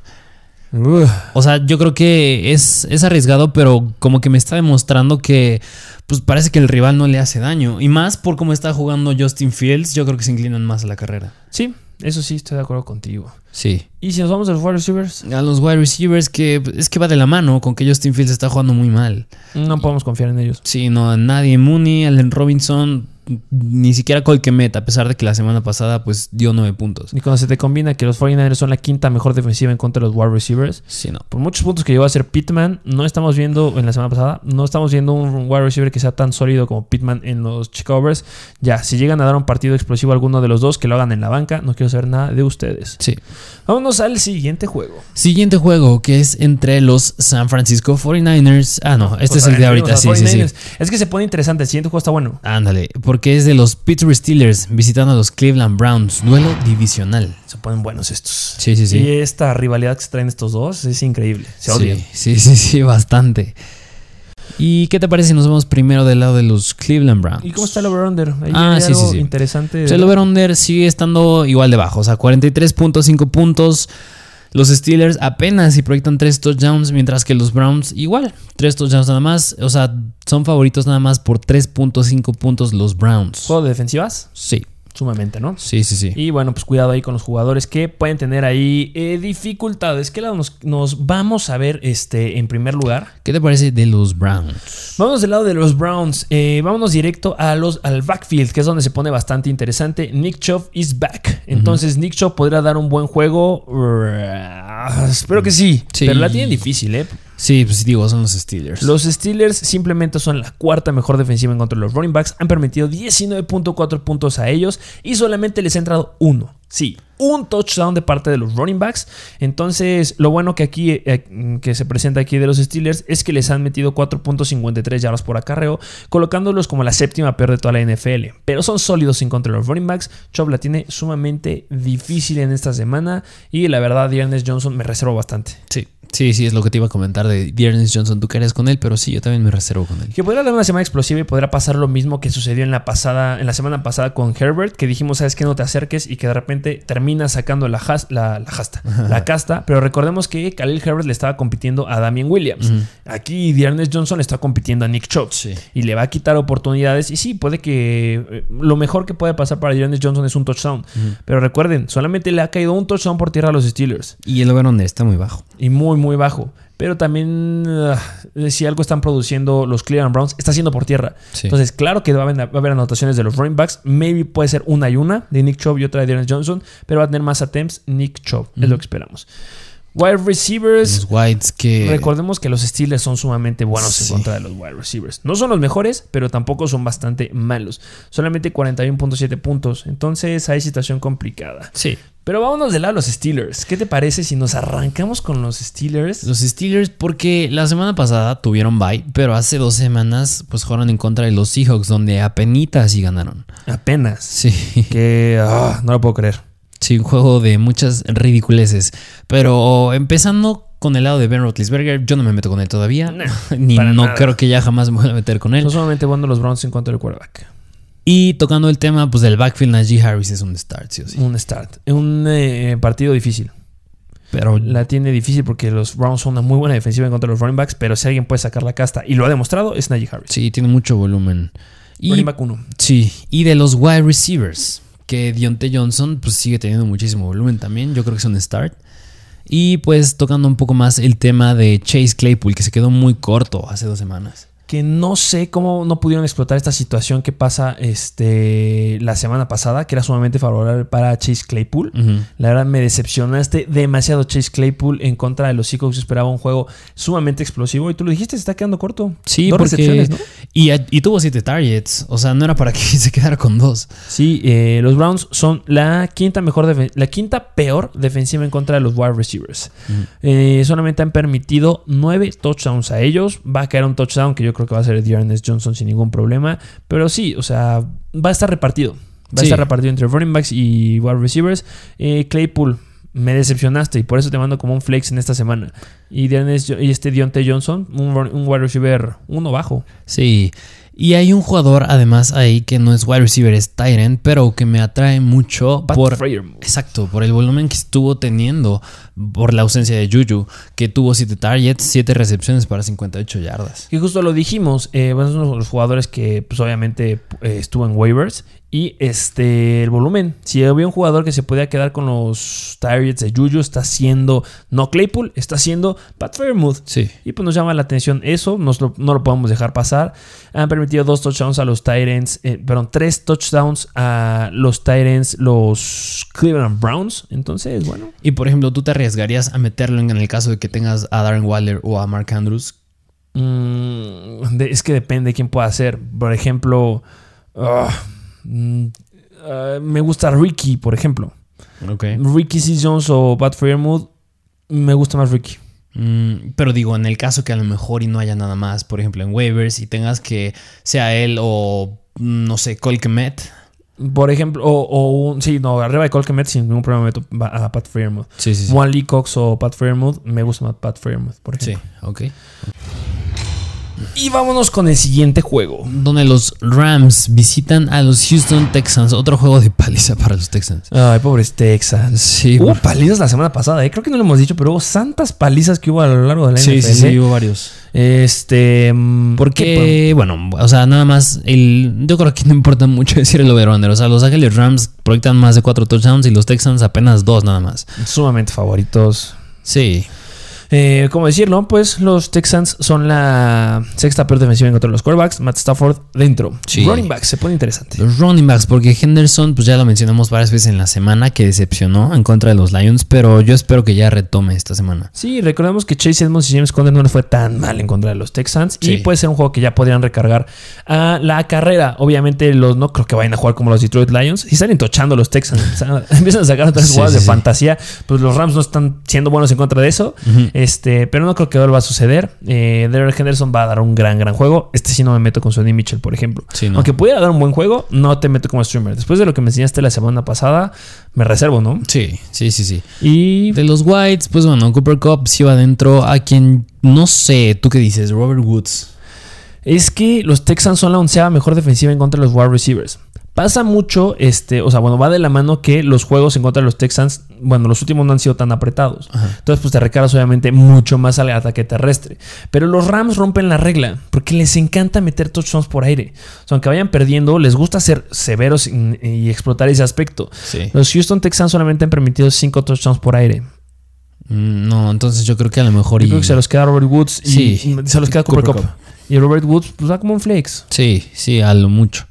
O sea, yo creo que es, es arriesgado, pero como que me está demostrando que pues parece que el rival no le hace daño. Y más por cómo está jugando Justin Fields, yo creo que se inclinan más a la carrera. Sí, eso sí, estoy de acuerdo contigo. Sí. Y si nos vamos a los wide receivers, A los wide receivers que es que va de la mano con que Justin Fields está jugando muy mal. no podemos confiar en ellos. Sí, no, nadie. Mooney, Allen Robinson, ni siquiera Colquemet, a pesar de que la semana pasada pues dio nueve puntos. Y cuando se te combina que los 49ers son la quinta mejor defensiva en contra de los wide receivers, Sí, no. por muchos puntos que llegó a ser Pittman, no estamos viendo en la semana pasada, no estamos viendo un wide receiver que sea tan sólido como Pittman en los Chicago Bears. Ya, si llegan a dar un partido explosivo a alguno de los dos, que lo hagan en la banca, no quiero saber nada de ustedes. Sí. Vámonos al siguiente juego. Siguiente juego que es entre los San Francisco 49ers. Ah, no, este es el de ahorita, sí, sí, sí. Es que se pone interesante, el siguiente juego está bueno. Ándale, porque es de los Pittsburgh Steelers visitando a los Cleveland Browns. Duelo divisional. Se ponen buenos estos. Sí, sí, sí. Y esta rivalidad que se traen estos dos es increíble. Se odian. Sí, sí, sí, sí, bastante. ¿Y qué te parece si nos vemos primero del lado de los Cleveland Browns? ¿Y cómo está el over-under? Ah, sí, sí, sí. interesante. Pues el over-under sigue estando igual de bajo, o sea, 43.5 puntos. Los Steelers apenas si proyectan 3 touchdowns, mientras que los Browns igual, 3 touchdowns nada más. O sea, son favoritos nada más por 3.5 puntos los Browns. ¿Juego de defensivas? Sí, Sumamente, ¿no? sí, sí, sí. Y bueno, pues cuidado ahí con los jugadores que pueden tener ahí eh, dificultades. ¿Qué lado nos, nos vamos a ver este, en primer lugar? ¿Qué te parece de los Browns? Vamos del lado de los Browns. Eh, vámonos directo a los, al backfield, que es donde se pone bastante interesante. Nick Chubb is back. Entonces, Nick Chubb podrá dar un buen juego. Espero que sí. Sí. Pero la tienen difícil, ¿eh? Sí, pues digo, son los Steelers. Los Steelers simplemente son la cuarta mejor defensiva en contra de los running backs. Han permitido 19.4 puntos a ellos y solamente les ha entrado uno. Sí, un touchdown de parte de los running backs. Entonces, lo bueno que aquí eh, que se presenta aquí de los Steelers es que les han metido 4.53 yardas por acarreo, colocándolos como la séptima peor de toda la NFL. Pero son sólidos en contra de los running backs. Chubb la tiene sumamente difícil en esta semana y la verdad, Dearness Johnson me reservo bastante. Sí, sí, sí, es lo que te iba a comentar de Dearness Johnson. Tú querías con él, pero sí, yo también me reservo con él. Que podrá dar una semana explosiva y podrá pasar lo mismo que sucedió en la pasada, en la semana pasada con Herbert, que dijimos, sabes que no te acerques y que de repente termina sacando la, has- la, la casta. Pero recordemos que Khalil Herbert le estaba compitiendo a Damien Williams. Aquí Dearness Johnson le está compitiendo a Nick Chubb. Sí. Y le va a quitar oportunidades. Y sí, puede que eh, lo mejor que puede pasar para Dearness Johnson es un touchdown. Pero recuerden, solamente le ha caído un touchdown por tierra a los Steelers Y el over está muy bajo. y muy, muy bajo. Pero también, ah, si algo están produciendo los Cleveland Browns, está siendo por tierra. Sí. Entonces, claro que va a, haber, va a haber anotaciones de los running backs. Maybe puede ser una y una de Nick Chubb y otra de Dearness Johnson. Pero va a tener más attempts Nick Chubb. Es lo que esperamos. Wide receivers. Los Whites que. Recordemos que los Steelers son sumamente buenos Sí. en contra de los wide receivers. No son los mejores, pero tampoco son bastante malos. Solamente 41.7 puntos. Entonces hay situación complicada. Sí. Pero vámonos del lado de los Steelers. ¿Qué te parece si nos arrancamos con los Steelers? Los Steelers, porque la semana pasada tuvieron bye, pero hace dos semanas pues jugaron en contra de los Seahawks, donde apenitas y ganaron. Apenas. Sí. Que ah, no lo puedo creer. Sí, un juego de muchas ridiculeces. Pero empezando con el lado de Ben Roethlisberger, yo no me meto con él todavía. Nah, (laughs) Ni para no nada. creo que ya jamás me voy a meter con él. Son solamente bueno los Browns en contra del quarterback. Y tocando el tema pues del backfield, Najee Harris es un start, sí o sí. Un start. Un eh, partido difícil. Pero La tiene difícil porque los Browns son una muy buena defensiva en contra de los running backs. Pero si alguien puede sacar la casta y lo ha demostrado, es Najee Harris. sí, tiene mucho volumen. Y, Running back 1. sí, y de los wide receivers, que Dionte Johnson pues sigue teniendo muchísimo volumen también, yo creo que es un start. Y pues tocando un poco más el tema de Chase Claypool, que se quedó muy corto hace dos semanas. Que no sé cómo no pudieron explotar esta situación que pasa este, la semana pasada, que era sumamente favorable para Chase Claypool. La verdad me decepcionaste demasiado Chase Claypool en contra de los Seahawks. Esperaba un juego sumamente explosivo y tú lo dijiste, se está quedando corto. Sí, Dos porque recepciones, ¿no? y, y tuvo siete targets, o sea, no era para que (laughs) se quedara con dos. Sí, eh, los Browns son la quinta mejor la quinta peor defensiva en contra de los wide receivers. Eh, solamente han permitido nueve touchdowns a ellos. Va a caer un touchdown que yo creo que va a ser de Ernest Johnson sin ningún problema. Pero sí, o sea, va a estar repartido. Va a estar repartido entre running backs y wide receivers. Eh, Claypool, me decepcionaste y por eso te mando como un flex en esta semana. Y, Dearness Jo- y este Dionte Johnson, un, un wide receiver uno bajo. Sí. Y hay un jugador además ahí que no es wide receiver, es Tyrant, pero que me atrae mucho Pat por... Exacto, por el volumen que estuvo teniendo por la ausencia de Juju, que tuvo 7 targets, 7 recepciones para 58 yardas. Que justo lo dijimos, eh, bueno, es uno de los jugadores que pues obviamente eh, estuvo en waivers. Y este el volumen. Si había un jugador que se podía quedar con los targets de Juju, está siendo no Claypool, está siendo Pat Fairmouth. Sí. Y pues nos llama la atención eso, nos lo- no lo podemos dejar pasar. Han permitido dos touchdowns a los Titans, eh, perdón, tres touchdowns a los Titans, los Cleveland Browns. Entonces, bueno, Y por ejemplo, ¿tú te arriesgarías a meterlo en el caso de que tengas a Darren Waller o a Mark Andrews? Mm, es que depende de quién pueda ser. Por ejemplo, ah, mm, ah, me gusta Ricky, por ejemplo. Ricky C. Jones o Pat Fairmouth, me gusta más Ricky. Mm, pero digo, en el caso que a lo mejor y no haya nada más, por ejemplo, en waivers y tengas que sea él o mm, no sé, Colquemet. Por ejemplo, o, o un, sí, no, arriba de Colquemet sin ningún problema meto a Pat Fairmouth. Sí, sí, sí. Juan Lee Cox o Pat Fairmouth, me gusta más Pat Fairmouth, por Sí, ejemplo. ok. Y vámonos con el siguiente juego. Donde los Rams visitan a los Houston Texans. Otro juego de paliza para los Texans. Ay, pobres Texans. Sí, Hubo palizas la semana pasada, ¿eh? creo que no lo hemos dicho, pero hubo santas palizas que hubo a lo largo de la sí, NFL. sí, sí, hubo varios. Este. mm, ¿qué Porque, bueno, o sea, nada más, el, yo creo que no importa mucho (laughs) decir el over-under. O sea, los Ángeles Rams proyectan más de cuatro touchdowns y los Texans apenas dos nada más. Sumamente favoritos. Sí, Eh, ¿Cómo decirlo? Pues los Texans son la sexta peor defensiva en contra de los quarterbacks. Matt Stafford dentro. Sí. Running backs, se pone interesante. los running backs, porque Henderson, pues ya lo mencionamos varias veces en la semana, que decepcionó en contra de los Lions, pero yo espero que ya retome esta semana. Sí, recordemos que Chase Edmonds y James Conner no le fue tan mal en contra de los Texans. Sí. Y puede ser un juego que ya podrían recargar a la carrera. Obviamente, los no creo que vayan a jugar como los Detroit Lions. Si salen tochando los Texans, (laughs) empiezan a sacar otras Sí, jugadas de sí. fantasía. Pues los Rams no están siendo buenos en contra de eso. Ujú. Este, pero no creo que vuelva a suceder. Eh, Derek Henderson va a dar un gran, gran juego. Este sí no me meto con Sonny Mitchell, por ejemplo. Sí, no. Aunque pudiera dar un buen juego, no te meto como streamer. Después de lo que me enseñaste la semana pasada, me reservo, ¿no? Sí, sí, sí, sí. Y De los Whites, pues bueno, Cooper Cup sí va adentro. A quien, no sé, ¿tú qué dices? Robert Woods. es que los Texans son la onceava mejor defensiva en contra de los wide receivers. Pasa mucho, este, o sea, bueno, va de la mano que los juegos en contra de los Texans, bueno, los últimos no han sido tan apretados. Ajá. Entonces, pues te recargas obviamente mucho más al ataque terrestre. Pero los Rams rompen la regla porque les encanta meter touchdowns por aire. O sea, aunque vayan perdiendo, les gusta ser severos y, y explotar ese aspecto. Sí. Los Houston Texans solamente han permitido 5 touchdowns por aire. Mm, No, entonces yo creo que a lo mejor. Yo y- creo que se los queda Robert Woods y Sí. y se los queda Cooper, Cooper Cup. Kupp. Y Robert Woods, pues va como un flex. Sí, sí, a lo mucho.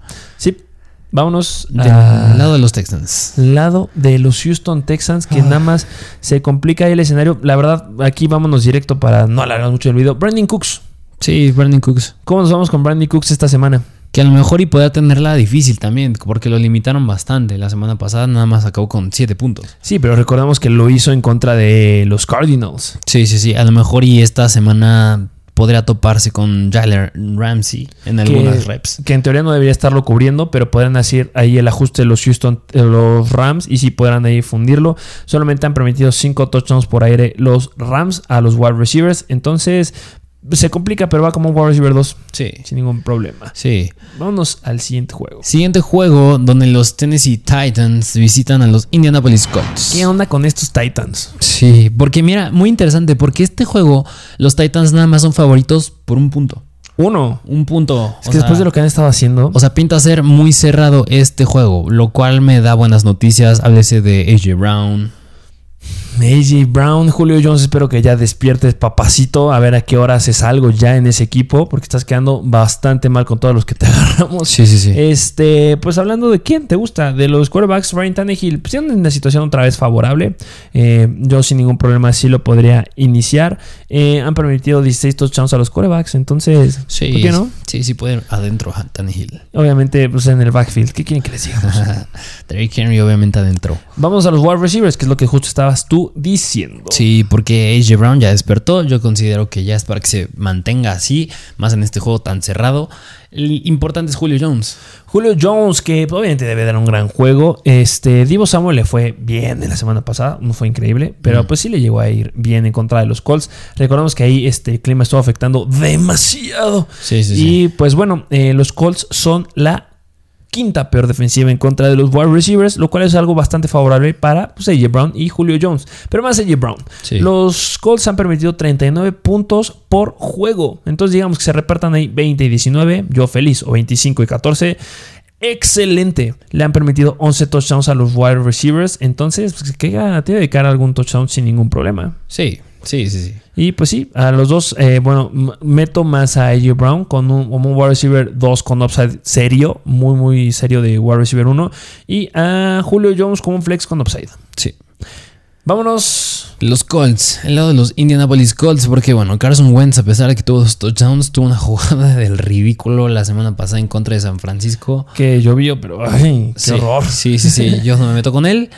Vámonos Del lado de los Texans. lado de los Houston Texans, que nada más se complica ahí el escenario. La verdad, aquí vámonos directo para no alargar mucho el video. Brandon Cooks. Sí, Brandon Cooks. ¿Cómo nos vamos con Brandon Cooks esta semana? Que a lo mejor y podía tenerla difícil también, porque lo limitaron bastante. La semana pasada nada más acabó con 7 puntos. Sí, pero recordamos que lo hizo en contra de los Cardinals. Sí, sí, sí. A lo mejor y esta semana podría toparse con Jalen Ramsey en algunas que, reps. Que en teoría no debería estarlo cubriendo, pero podrán hacer ahí el ajuste de los Houston, de los Rams y sí podrán ahí fundirlo. Solamente han permitido 5 touchdowns por aire los Rams a los wide receivers. Entonces se complica, pero va como un wide receiver 2 Sí. sin ningún problema. Sí. Vámonos al siguiente juego. Siguiente juego donde los Tennessee Titans visitan a los Indianapolis Colts. ¿Qué onda con estos Titans? Sí, porque mira, muy interesante, porque este juego los Titans nada más son favoritos por un punto. Uno. Un punto. Es que después de lo que han estado haciendo. O sea, pinta ser muy cerrado este juego, lo cual me da buenas noticias. Háblese de AJ Brown. AJ Brown, Julio Jones, espero que ya despiertes, papacito, a ver a qué hora haces algo ya en ese equipo, porque estás quedando bastante mal con todos los que te (laughs) agarramos. Sí, sí, sí. Este, pues hablando de quién te gusta, de los quarterbacks, Ryan Tannehill, pues tienen una situación otra vez favorable. Eh, yo sin ningún problema sí lo podría iniciar. Eh, han permitido 16 touchdowns a los quarterbacks, entonces, sí, ¿por qué no? Sí, sí, pueden adentro Tannehill. Obviamente, pues en el backfield, ¿qué quieren que les digamos? (laughs) Derrick Henry obviamente adentro. Vamos a los wide receivers, que es lo que justo estabas tú diciendo. Sí, porque AJ Brown ya despertó. Yo considero que ya es para que se mantenga así, más en este juego tan cerrado. El importante es Julio Jones. Julio Jones, que obviamente debe dar un gran juego. Este, Divo Samuel le fue bien en la semana pasada, no fue increíble, pero Mm. pues sí le llegó a ir bien en contra de los Colts. Recordemos que ahí este el clima estuvo afectando demasiado. Sí, sí, y pues bueno, eh, los Colts son la quinta peor defensiva en contra de los wide receivers, lo cual es algo bastante favorable para pues, AJ Brown y Julio Jones. Pero más AJ Brown. Sí. Los Colts han permitido 39 puntos por juego. Entonces digamos que se repartan ahí 20 y 19, yo feliz, o 25 y 14. Excelente. Le han permitido 11 touchdowns a los wide receivers. Entonces, pues, que tiene que dedicar algún touchdown sin ningún problema. Sí, sí, sí, sí. Y pues sí, a los dos, eh, bueno, meto más a AJ Brown con un, como un wide receiver 2 con upside serio, muy, muy serio de wide receiver 1. Y a Julio Jones como un flex con upside. Sí. Vámonos. Los Colts, el lado de los Indianapolis Colts, porque bueno, Carson Wentz, a pesar de que tuvo dos touchdowns, tuvo una (laughs) jugada del ridículo la semana pasada en contra de San Francisco. Que llovió, pero ay, qué sí, horror. Sí, sí, sí, yo no me meto con él.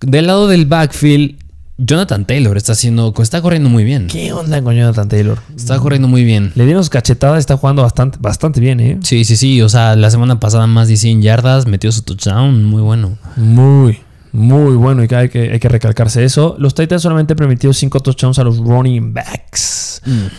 Del lado del backfield, Jonathan Taylor está haciendo, está corriendo muy bien. ¿Qué onda con Jonathan Taylor? Está corriendo muy bien. Le dieron sus cachetadas, está jugando bastante, bastante bien, ¿eh? Sí, sí, sí. O sea, la semana pasada más de 100 yardas, metió su touchdown. Muy bueno. Muy, muy bueno y hay, que hay que recalcarse eso. Los Titans solamente han permitido 5 touchdowns a los running backs.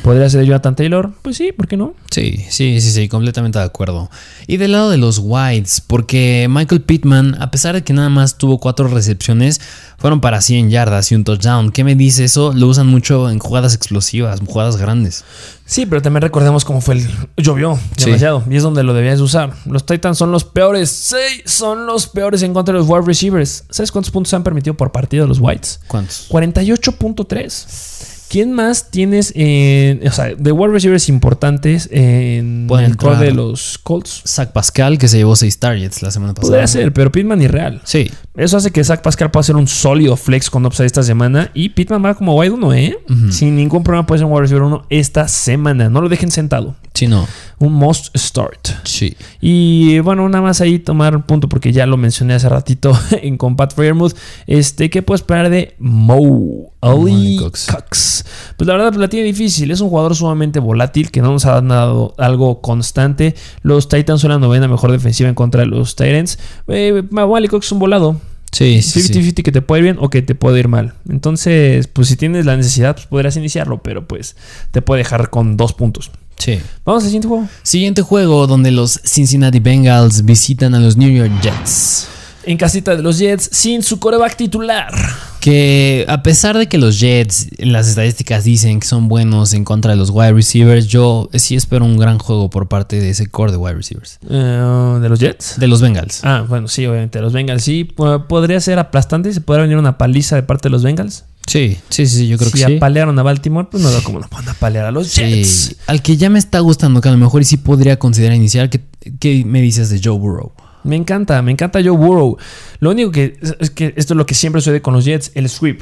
¿Podría ser Jonathan Taylor? Pues sí, ¿por qué no? Sí, sí, sí, sí, completamente de acuerdo. Y del lado de los Whites, porque Michael Pittman, a pesar de que nada más tuvo cuatro recepciones, fueron para 100 yardas y un touchdown. ¿Qué me dice eso? Lo usan mucho en jugadas explosivas, jugadas grandes. Sí, pero también recordemos cómo fue el... Llovió Sí. demasiado y es donde lo debías usar. Los Titans son los peores. Sí, son los peores en contra de los wide receivers. ¿Sabes cuántos puntos han permitido por partido los Whites? ¿Cuántos? 48.3. ¿Quién más tienes en, o sea, de wide receivers importantes en Puede el core de los Colts? Zach Pascal, que se llevó 6 targets la semana pasada. Podría ser, pero Pittman irreal. Sí, Eso hace que Zach Pascal pueda ser un sólido flex con upside esta semana. Y Pittman va como wide 1, ¿eh? Sin ningún problema puede ser un wide receiver 1 esta semana. No lo dejen sentado. sí, no. Un must start. Sí. Y bueno, nada más ahí tomar un punto porque ya lo mencioné hace ratito (laughs) en Compat Fairmouth. Este, ¿qué puedo esperar de Mo? Ali Cox. Cox. Pues la verdad pues, la tiene difícil. Es un jugador sumamente volátil que no nos ha dado algo constante. Los Titans son la novena mejor defensiva en contra de los Titans. Eh, Cox es un volado. Sí, sí, sí. 50-50 que te puede ir bien o que te puede ir mal. Entonces, pues si tienes la necesidad, pues podrías iniciarlo, pero pues te puede dejar con dos puntos. Sí. Vamos al siguiente juego. Siguiente juego donde los Cincinnati Bengals visitan a los New York Jets. En casita de los Jets, sin su coreback titular. Que a pesar de que los Jets, las estadísticas dicen que son buenos en contra de los wide receivers, yo sí espero un gran juego por parte de ese core de wide receivers. Eh, ¿De los Jets? De los Bengals. Ah, bueno, sí, obviamente. Los Bengals sí. po- Podría ser aplastante y se podría venir una paliza de parte de los Bengals. Sí, sí, sí, yo creo si que sí. apalearon a Baltimore, pues no veo cómo no van a apalear a los Jets. Al que ya me está gustando, que a lo mejor y sí podría considerar iniciar, ¿qué, qué me dices de Joe Burrow? Me encanta, me encanta Joe Burrow. Lo único que es que esto es lo que siempre sucede con los Jets, el sweep.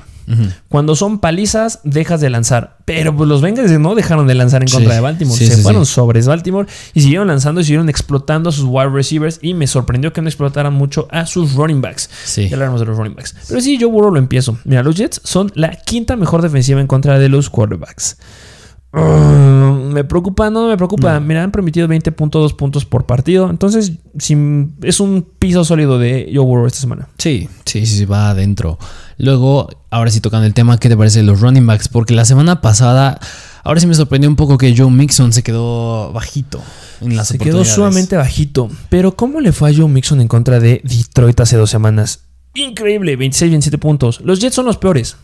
Cuando son palizas, dejas de lanzar. Pero pues los Bengals no dejaron de lanzar en Sí. contra de Baltimore. Sí, Se sí, fueron sobres Baltimore y siguieron lanzando y siguieron explotando a sus wide receivers. Y me sorprendió que no explotaran mucho a sus running backs. Sí. Ya hablaremos de los running backs. Pero sí, Joe Burrow lo empiezo. Mira, los Jets son la quinta mejor defensiva en contra de los quarterbacks. Me preocupa, no me preocupa. Mira, han permitido 20.2 puntos por partido. Entonces, si- es un piso sólido de Joe Burrow esta semana. Sí, sí, sí, va adentro. Luego, ahora sí tocando el tema, ¿qué te parece de los running backs? Porque la semana pasada, ahora sí me sorprendió un poco que Joe Mixon se quedó bajito en las Se quedó sumamente bajito. Pero, ¿cómo le fue a Joe Mixon en contra de Detroit hace dos semanas? Increíble, 26, 27 puntos. Los Jets son los peores.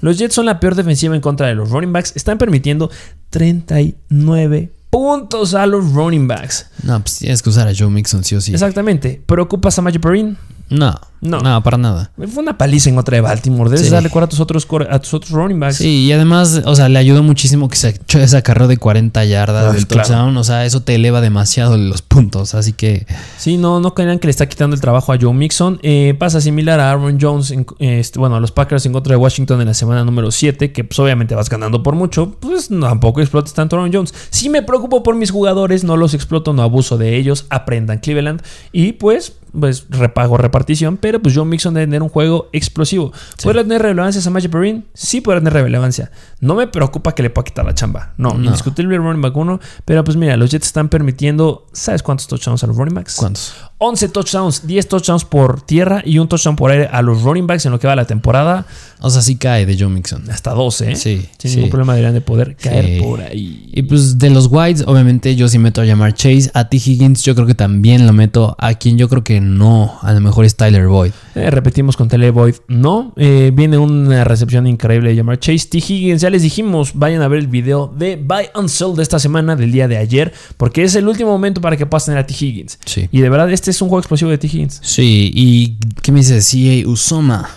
Los Jets son la peor defensiva en contra de los running backs. Están permitiendo 39 puntos a los running backs. No, pues tienes que usar a Joe Mixon, sí o sí. Exactamente. ¿Preocupas a Mayo Perrin? No, No. no, para nada. Fue una paliza en contra de Baltimore. Debes Sí. darle cuerda a tus otros, a tus otros running backs. Sí, y además, o sea, le ayudó muchísimo que se echó de 40 yardas Ah, del claro. touchdown. O sea, eso te eleva demasiado los puntos. Así que, Sí, no, no crean que le está quitando el trabajo a Joe Mixon. Eh, pasa similar a Aaron Jones, en- este, bueno, a los Packers en contra de Washington en la semana número 7, que pues obviamente vas ganando por mucho, pues no, tampoco explotes tanto a Aaron Jones. Sí me preocupo por mis jugadores, no los exploto, no abuso de ellos, aprendan Cleveland y pues, pues repago repartición, pero pues Joe Mixon debe tener un juego explosivo. ¿Podrá tener relevancia Samaje Perrin? Sí podrá tener relevancia. No me preocupa que le pueda quitar la chamba. No, No. indiscutible running back 1, pero pues mira, los Jets están permitiendo, ¿sabes cuántos touchdowns a los running backs? ¿cuántos? 11 touchdowns, 10 touchdowns por tierra y un touchdown por aire a los running backs en lo que va la temporada. O sea, sí cae de Joe Mixon. Hasta 12, ¿eh? Sí, Sin sí. ningún problema deberían de poder caer Sí. por ahí. Y pues de los Whites, obviamente yo sí meto a llamar Chase. A T. Higgins yo creo que también lo meto. A quien yo creo que no. A lo mejor es Tyler Boyd. Eh, repetimos con Tele Boyd, no. Eh, viene una recepción increíble de llamar Chase T. Higgins. Ya les dijimos, vayan a ver el video de Buy and Sell de esta semana, del día de ayer, porque es el último momento para que tener a T. Higgins. Sí. Y de verdad, este es un juego explosivo de T. Higgins. Sí, y ¿qué me dice CA Usoma?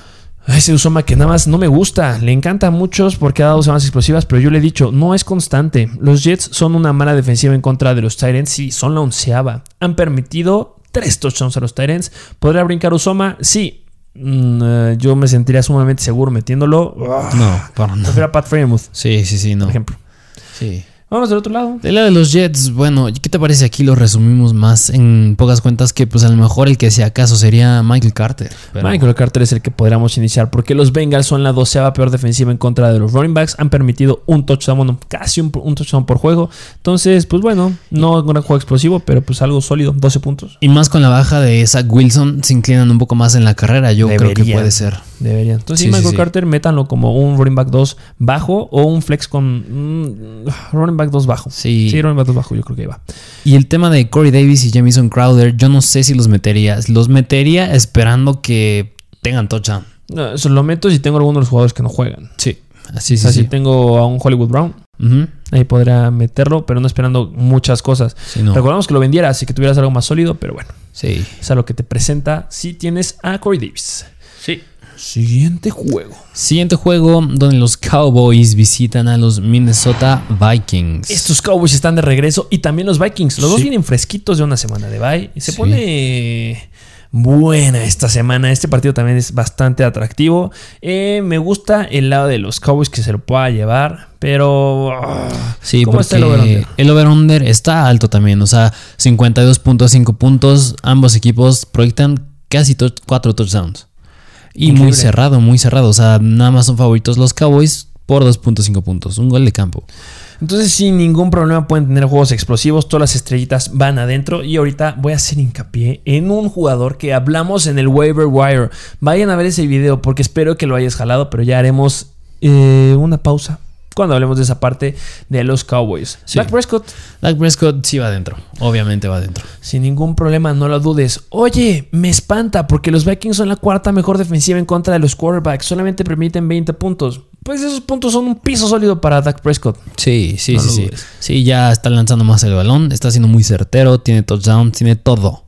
Ese Usoma que nada más no me gusta. Le encanta a muchos porque ha dado semanas explosivas, pero yo le he dicho, no es constante. Los Jets son una mala defensiva en contra de los Titans. Sí, son la onceava. Han permitido tres touchdowns a los Titans. ¿Podría brincar Usoma? Sí. Mm, eh, yo me sentiría sumamente seguro metiéndolo. No, para nada. Prefiero a Pat Fremouth, Sí, sí, sí, no. por ejemplo. Sí. Vamos del otro lado. Del lado de los Jets, bueno, ¿qué te parece aquí? Lo resumimos más en pocas cuentas que pues a lo mejor el que sea acaso sería Michael Carter. pero- Michael Carter es el que podríamos iniciar porque los Bengals son la doceava peor defensiva en contra de los running backs. Han permitido un touchdown, casi un, un touchdown por juego. Entonces, pues bueno, no un gran juego explosivo, pero pues algo sólido, 12 puntos. Y más con la baja de Zach Wilson, se inclinan un poco más en la carrera. Yo creo que puede ser. Deberían. Entonces, Sí, sí, Michael sí, sí. Carter, métanlo como un running back 2 bajo o un flex con mm, running back 2 bajo. Sí. Sí, running back 2 bajo, yo creo que ahí va. Y el tema de Corey Davis y Jamison Crowder, yo no sé si los metería. Los metería esperando que tengan touchdown. No, eso lo meto si tengo algunos de los jugadores que no juegan. Sí. Así o sí, sea, sí. si tengo a un Hollywood Brown, ahí podría meterlo, pero no esperando muchas cosas. Sí, no. Recordamos que lo vendiera, así que tuvieras algo más sólido, pero bueno. Sí. Es a lo que te presenta si tienes a Corey Davis. Sí. Siguiente juego. Siguiente juego donde los Cowboys visitan a los Minnesota Vikings. Estos Cowboys están de regreso y también los Vikings. Los dos vienen fresquitos de una semana de bye. Se Sí. pone buena esta semana. Este partido también es bastante atractivo. Eh, me gusta el lado de los Cowboys que se lo pueda llevar, pero... ah, Sí, ¿Cómo porque está el over-under? el over-under está alto también. O sea, 52.5 puntos. Ambos equipos proyectan casi 4 touchdowns. Y muy cerrado, muy cerrado. O sea, nada más son favoritos los Cowboys por 2.5 puntos. Un gol de campo. Entonces, sin ningún problema pueden tener juegos explosivos. Todas las estrellitas van adentro. Y ahorita voy a hacer hincapié en un jugador que hablamos en el waiver wire. Vayan a ver ese video porque espero que lo hayas jalado, pero ya haremos eh, una pausa cuando hablemos de esa parte de los Cowboys. Sí. Dak Prescott, Dak Prescott sí va adentro. Obviamente va adentro. sin ningún problema, no lo dudes. Oye, me espanta porque los Vikings son la cuarta mejor defensiva en contra de los quarterbacks. Solamente permiten 20 puntos. Pues esos puntos son un piso sólido para Dak Prescott. Sí, sí, No sí, sí. dudes. Sí, ya está lanzando más el balón. Está siendo muy certero. Tiene touchdown. Tiene todo.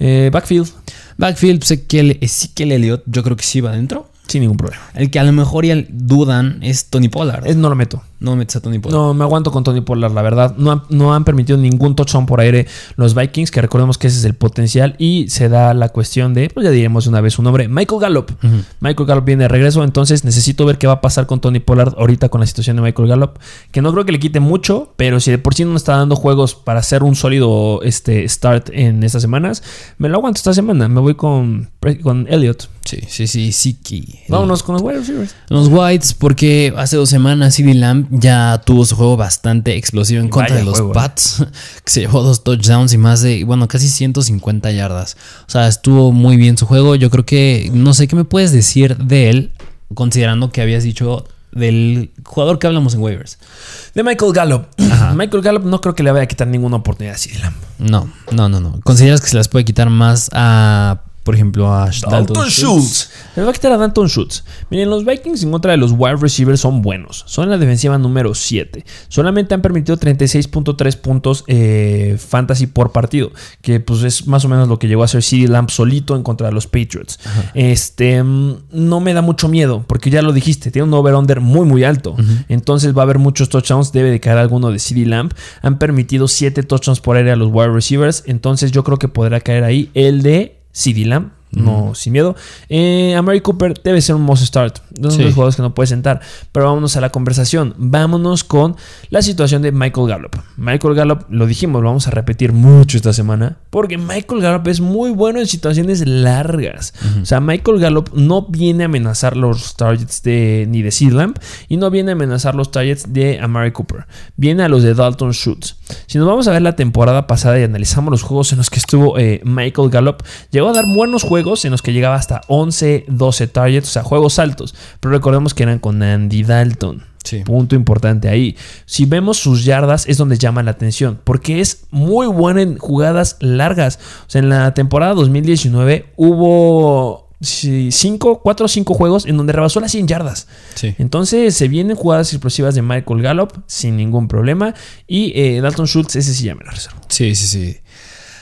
Eh, backfield, Backfield, pues, Ezequiel Elliott, yo creo que sí va adentro. Sin ningún problema. El que a lo mejor ya dudan es Tony Pollard. Es, no lo meto. No metes a Tony Pollard. No, me aguanto con Tony Pollard, la verdad. No, han- no han permitido ningún touchdown por aire los Vikings, que recordemos que ese es el potencial. Y se da la cuestión de, pues ya diremos una vez su nombre, Michael Gallup. Michael Gallup viene de regreso, entonces necesito ver qué va a pasar con Tony Pollard ahorita con la situación de Michael Gallup. Que no creo que le quite mucho, pero si de por sí no está dando juegos para hacer un sólido este, start en estas semanas, me lo aguanto esta semana. Me voy con, con Elliot. Sí, sí, sí, Siki. Vámonos con los wide receivers. Los Whites, porque hace dos semanas CD Lamb ya tuvo su juego bastante explosivo en contra de los juego, eh. Pats, (laughs) que se llevó dos touchdowns y más de, bueno, casi 150 yardas. O sea, estuvo muy bien su juego. Yo creo que, no sé qué me puedes decir de él, considerando que habías dicho del jugador que hablamos en waivers. De Michael Gallup. (clears throat) Michael Gallup no creo que le vaya a quitar ninguna oportunidad a Lamb. No, no, no, no. ¿Consideras que se las puede quitar más a, por ejemplo, a Dalton Schultz. Le va a quitar a Dalton Schultz. Miren, los Vikings en contra de los wide receivers son buenos. Son la defensiva número 7. Solamente han permitido 36.3 puntos eh, fantasy por partido. Que pues es más o menos lo que llegó a ser CD Lamb solito en contra de los Patriots. Este mm, no me da mucho miedo. Porque ya lo dijiste. Tiene un over-under muy muy alto. Entonces va a haber muchos touchdowns. Debe de caer alguno de CD Lamb. Han permitido 7 touchdowns por aire a los wide receivers. Entonces yo creo que podrá caer ahí el de CD-LAMP no, sin miedo. Eh, Amari Cooper debe ser un must start. De uno de Sí. los jugadores que no puede sentar. Pero vámonos a la conversación. Vámonos con la situación de Michael Gallup. Michael Gallup, lo dijimos, lo vamos a repetir mucho esta semana. Porque Michael Gallup es muy bueno en situaciones largas. O sea, Michael Gallup no viene a amenazar los targets de, ni de Sid Lamb. Y no viene a amenazar los targets de Amari Cooper. Viene a los de Dalton Schultz. Si nos vamos a ver la temporada pasada y analizamos los juegos en los que estuvo eh, Michael Gallup, llegó a dar buenos juegos en los que llegaba hasta 11, 12 targets, o sea, juegos altos. Pero recordemos que eran con Andy Dalton. Sí. Punto importante ahí. Si vemos sus yardas es donde llama la atención, porque es muy bueno en jugadas largas. O sea, en la temporada 2019 hubo 5, 4 o 5 juegos en donde rebasó las 100 yardas. Sí. Entonces se vienen jugadas explosivas de Michael Gallup sin ningún problema. Y eh, Dalton Schultz, ese sí ya me la reservo. Sí, sí, sí.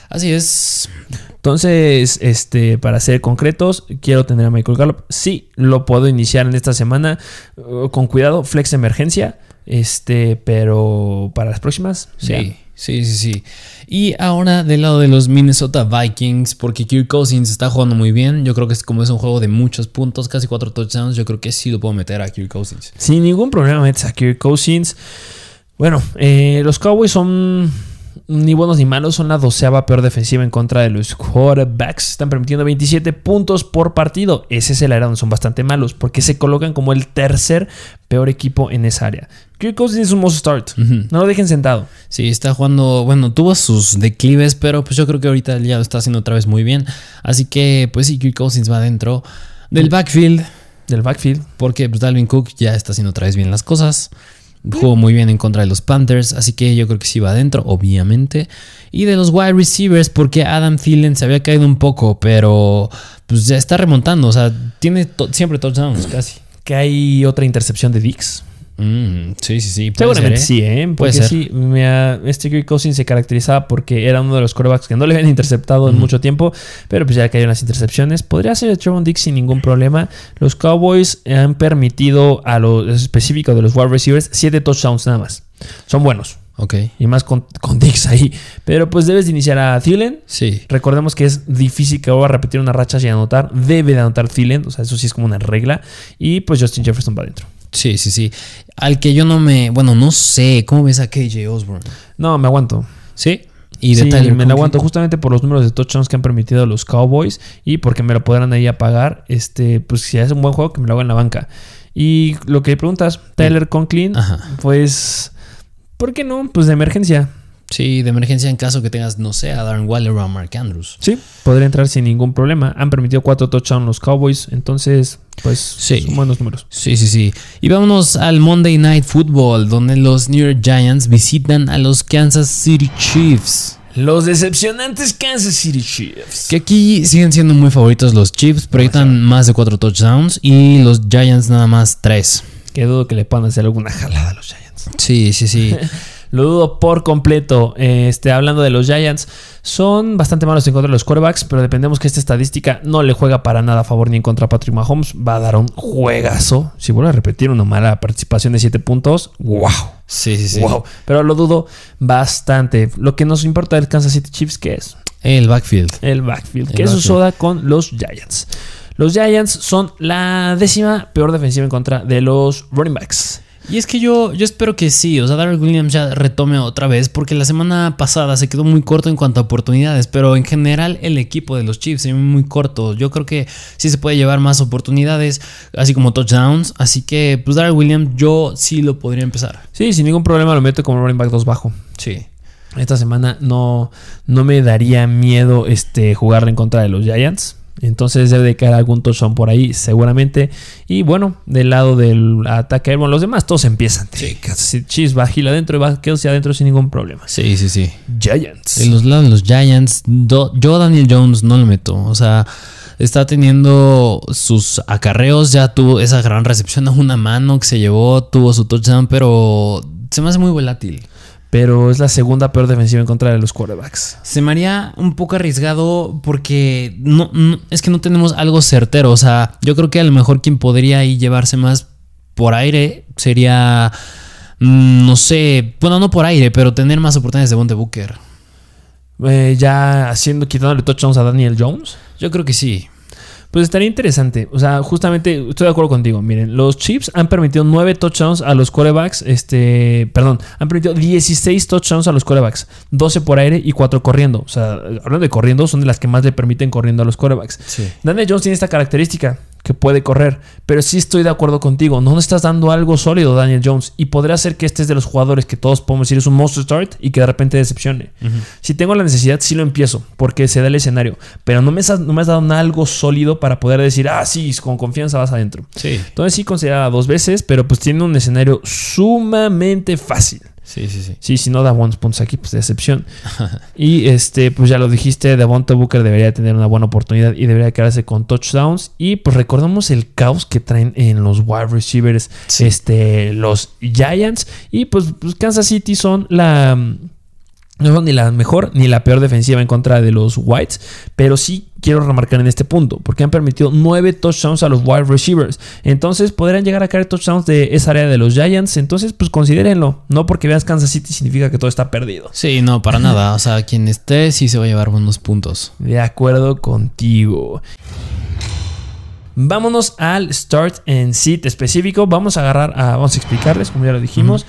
Así es. Entonces, este, para ser concretos, quiero tener a Michael Gallup. Sí, lo puedo iniciar en esta semana. uh, con cuidado, flex emergencia. Este, pero para las próximas, Sí, ya. sí, sí, sí. Y ahora del lado de los Minnesota Vikings, porque Kirk Cousins está jugando muy bien. Yo creo que es como es un juego de muchos puntos, casi cuatro touchdowns. Yo creo que sí lo puedo meter a Kirk Cousins. Sin ningún problema metes a Kirk Cousins. Bueno, eh, los Cowboys son ni buenos ni malos. Son la doceava peor defensiva en contra de los quarterbacks. Están permitiendo 27 puntos por partido. Ese es el área donde son bastante malos. Porque se colocan como el tercer peor equipo en esa área. Kirk Cousins es un must start. No lo dejen sentado. Sí, está jugando, bueno, tuvo sus declives, pero pues yo creo que ahorita ya lo está haciendo otra vez muy bien. Así que, pues sí, Kirk Cousins va dentro del backfield, Del backfield. porque pues, Dalvin Cook ya está haciendo otra vez bien las cosas. Jugó muy bien en contra de los Panthers, así que yo creo que sí va adentro, obviamente. Y de los wide receivers, porque Adam Thielen se había caído un poco, pero pues ya está remontando, o sea, tiene to- siempre touchdowns casi. Que hay otra intercepción de Dix. Mm, sí, sí, sí. Seguramente ser, ¿eh? sí, ¿eh? Puede Porque ser. sí, mira, este Kirk Cousins se caracterizaba porque era uno de los corebacks que no le habían (laughs) interceptado en mucho tiempo, pero pues ya cayeron las intercepciones. Podría ser Trevon Dix sin ningún problema. Los Cowboys han permitido a los específicos de los wide receivers 7 touchdowns nada más. Son buenos. Ok, Y más con, con Dix ahí. Pero pues debes de iniciar a Thielen. sí. Recordemos que es difícil que vuelva a repetir una racha sin anotar. Debe de anotar Thielen. O sea, eso sí es como una regla. Y pues Justin Jefferson va adentro. Sí, sí, sí. Al que yo no me. Bueno, no sé. ¿Cómo ves a KJ Osborne? No, me aguanto. Sí. Y de sí, Tyler me la aguanto justamente por los números de touchdowns que han permitido los Cowboys y porque me lo podrán ahí a pagar. Este, pues si es un buen juego, que me lo haga en la banca. Y lo que preguntas, Tyler Conklin, Ajá. pues, ¿por qué no? Pues de emergencia. Sí, de emergencia en caso que tengas, no sé, a Darren Waller o a Mark Andrews. Sí, podría entrar sin ningún problema. Han permitido cuatro touchdowns los Cowboys, entonces, pues, Sí. son buenos números. Sí, sí, sí. Y vámonos al Monday Night Football, donde los New York Giants visitan a los Kansas City Chiefs. Los decepcionantes Kansas City Chiefs. Que aquí siguen siendo muy favoritos los Chiefs, proyectan más de cuatro touchdowns y los Giants nada más tres. Que dudo que le puedan hacer alguna jalada a los Giants. Sí, sí, sí. (laughs) Lo dudo por completo. Este, hablando de los Giants, son bastante malos en contra de los quarterbacks, pero dependemos que esta estadística no le juega para nada a favor ni en contra a Patrick Mahomes. Va a dar un juegazo. Si vuelvo a repetir una mala participación de 7 puntos, wow. Sí, sí, sí. Wow. Pero lo dudo bastante. Lo que nos importa del Kansas City Chiefs, ¿qué es? El backfield. El backfield. El que es su backfield. soda con los Giants. Los Giants son la décima peor defensiva en contra de los running backs. Y es que yo, yo espero que sí, o sea, Darrell Williams ya retome otra vez, porque la semana pasada se quedó muy corto en cuanto a oportunidades, pero en general el equipo de los Chiefs se ve muy corto. Yo creo que sí se puede llevar más oportunidades, así como touchdowns, así que pues Darrell Williams yo sí lo podría empezar. Sí, sin ningún problema lo meto como running back 2 bajo. Sí. Esta semana no, no me daría miedo este, jugarle en contra de los Giants. Entonces debe de caer algún touchdown por ahí, seguramente. Y bueno, del lado del ataque aéreo, los demás todos empiezan. Sí. Chiefs va Gil adentro y va Kelsey adentro sin ningún problema. Sí, sí, sí. Giants. En los lados de los Giants, do- yo Daniel Jones no lo meto. O sea, está teniendo sus acarreos, ya tuvo esa gran recepción a una mano que se llevó, tuvo su touchdown, pero se me hace muy volátil. Pero es la segunda peor defensiva en contra de los quarterbacks. Se me haría un poco arriesgado porque no, no- es que no tenemos algo certero. O sea, yo creo que a lo mejor quien podría ahí llevarse más por aire sería, mm, no sé, bueno, no por aire, pero tener más oportunidades de Bonte Booker. Eh, ya haciendo, quitándole touchdowns a Daniel Jones. Yo creo que sí. Pues estaría interesante. O sea, justamente estoy de acuerdo contigo. Miren, los Chiefs han permitido 9 touchdowns a los quarterbacks. Este, perdón, han permitido 16 touchdowns a los quarterbacks. 12 por aire y 4 corriendo. O sea, hablando de corriendo, son de las que más le permiten corriendo a los quarterbacks. Sí. Daniel Jones tiene esta característica que puede correr, pero sí estoy de acuerdo contigo. No le estás dando algo sólido, Daniel Jones, y podría ser que este es de los jugadores que todos podemos decir es un monster start y que de repente decepcione. Si tengo la necesidad, sí lo empiezo, porque se da el escenario, pero no me, has- no me has dado algo sólido para poder decir, ah, sí, con confianza vas adentro. Sí. Entonces sí consideraba dos veces, pero pues tiene un escenario sumamente fácil. Sí, sí, sí. Sí, si no da buenos puntos aquí, pues decepción. (laughs) y este, pues ya lo dijiste, Devonta Booker debería tener una buena oportunidad y debería quedarse con touchdowns. Y pues recordamos el caos que traen en los wide receivers, Sí. este, los Giants. Y pues, pues Kansas City son la. No son ni la mejor ni la peor defensiva en contra de los Whites, pero sí quiero remarcar en este punto, porque han permitido nueve touchdowns a los wide receivers. Entonces podrían llegar a caer touchdowns de esa área de los Giants. Entonces, pues considérenlo. No porque veas Kansas City significa que todo está perdido. Sí, no, para nada. O sea, quien esté sí se va a llevar buenos puntos. De acuerdo contigo. Vámonos al start and sit específico. Vamos a agarrar a. Vamos a explicarles, como ya lo dijimos.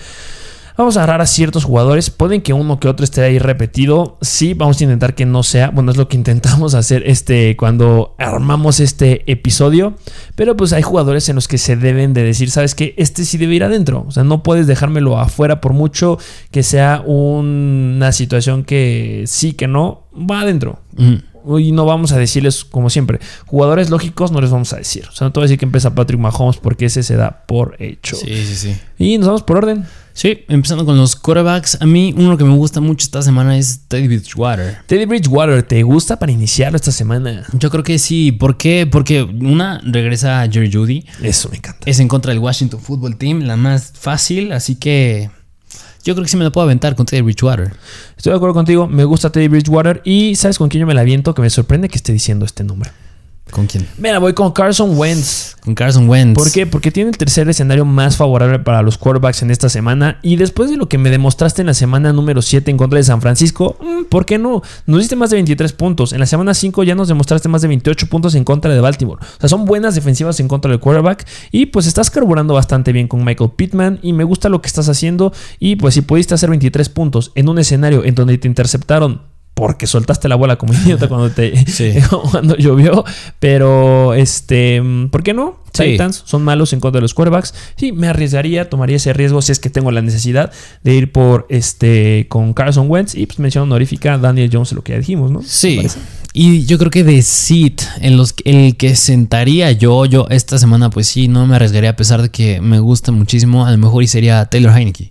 Vamos a agarrar a ciertos jugadores. Pueden que uno que otro esté ahí repetido. Sí, vamos a intentar que no sea. Bueno, es lo que (laughs) intentamos hacer este cuando armamos este episodio. Pero pues hay jugadores en los que se deben de decir, ¿sabes qué? Este sí debe ir adentro. O sea, no puedes dejármelo afuera por mucho que sea una situación que sí, que no. Va adentro. Mm. Y no vamos a decirles, como siempre, jugadores lógicos no les vamos a decir. O sea, no te voy a decir que empieza Patrick Mahomes porque ese se da por hecho. Sí, sí, sí. Y nos vamos por orden. Sí, empezando con los quarterbacks. A mí uno que me gusta mucho esta semana es Teddy Bridgewater. Teddy Bridgewater, ¿te gusta para iniciarlo esta semana? Yo creo que sí. ¿Por qué? Porque una regresa a Jerry Judy. Eso me encanta. Es en contra del Washington Football Team, la más fácil. Así que yo creo que sí me la puedo aventar con Teddy Bridgewater. Estoy de acuerdo contigo, me gusta Teddy Bridgewater. Y ¿sabes con quién yo me la aviento? Que me sorprende que esté diciendo este nombre. ¿Con quién? Mira, voy con Carson Wentz. Con Carson Wentz. ¿Por qué? Porque tiene el tercer escenario más favorable para los quarterbacks en esta semana. Y después de lo que me demostraste en la semana número 7 en contra de San Francisco, mm, ¿por qué no? Nos diste más de 23 puntos. En la semana 5 ya nos demostraste más de 28 puntos en contra de Baltimore. O sea, son buenas defensivas en contra del quarterback. Y pues estás carburando bastante bien con Michael Pittman. Y me gusta lo que estás haciendo. Y pues si pudiste hacer 23 puntos en un escenario en donde te interceptaron porque soltaste la bola como idiota (laughs) cuando te Sí. (laughs) cuando llovió, pero este, ¿por qué no? Sí. Titans son malos en contra de los quarterbacks. Sí, me arriesgaría, tomaría ese riesgo si es que tengo la necesidad de ir por este con Carson Wentz y pues mención honorífica Daniel Jones, lo que ya dijimos, ¿no? ¿Te Sí. Y yo creo que de sit en los el que sentaría yo, yo esta semana, pues sí, no me arriesgaría a pesar de que me gusta muchísimo. A lo mejor y sería Taylor Heineke.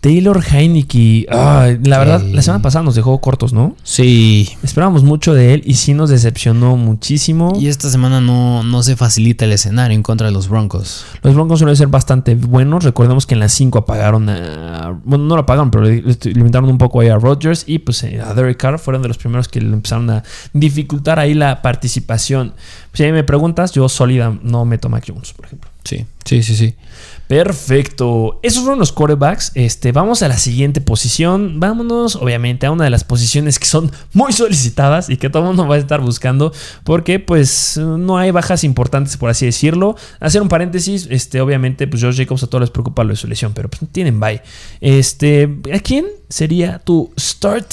Taylor Heineke. Ay, la verdad, la semana pasada nos dejó cortos, ¿no? Sí. Esperábamos mucho de él y sí nos decepcionó muchísimo. Y esta semana no, no se facilita el escenario en contra de los Broncos. Los Broncos suelen ser bastante buenos. Recordemos que en las 5 apagaron a. Bueno, no lo apagaron, pero le- le limitaron un poco ahí a Rodgers y pues eh, a Derek Carr. Fueron de los primeros que le empezaron a dificultar ahí la participación. Si ahí me preguntas, yo sólida no meto a Mac Jones, por ejemplo. Sí, sí, sí, sí. Perfecto. Esos fueron los quarterbacks. Este, vamos a la siguiente posición. Vámonos, obviamente, a una de las posiciones que son muy solicitadas y que todo el mundo va a estar buscando. Porque, pues, no hay bajas importantes, por así decirlo. Hacer un paréntesis, este, obviamente, pues Josh Jacobs a todos les preocupa lo de su lesión, pero pues tienen bye. Este, ¿a quién sería tu start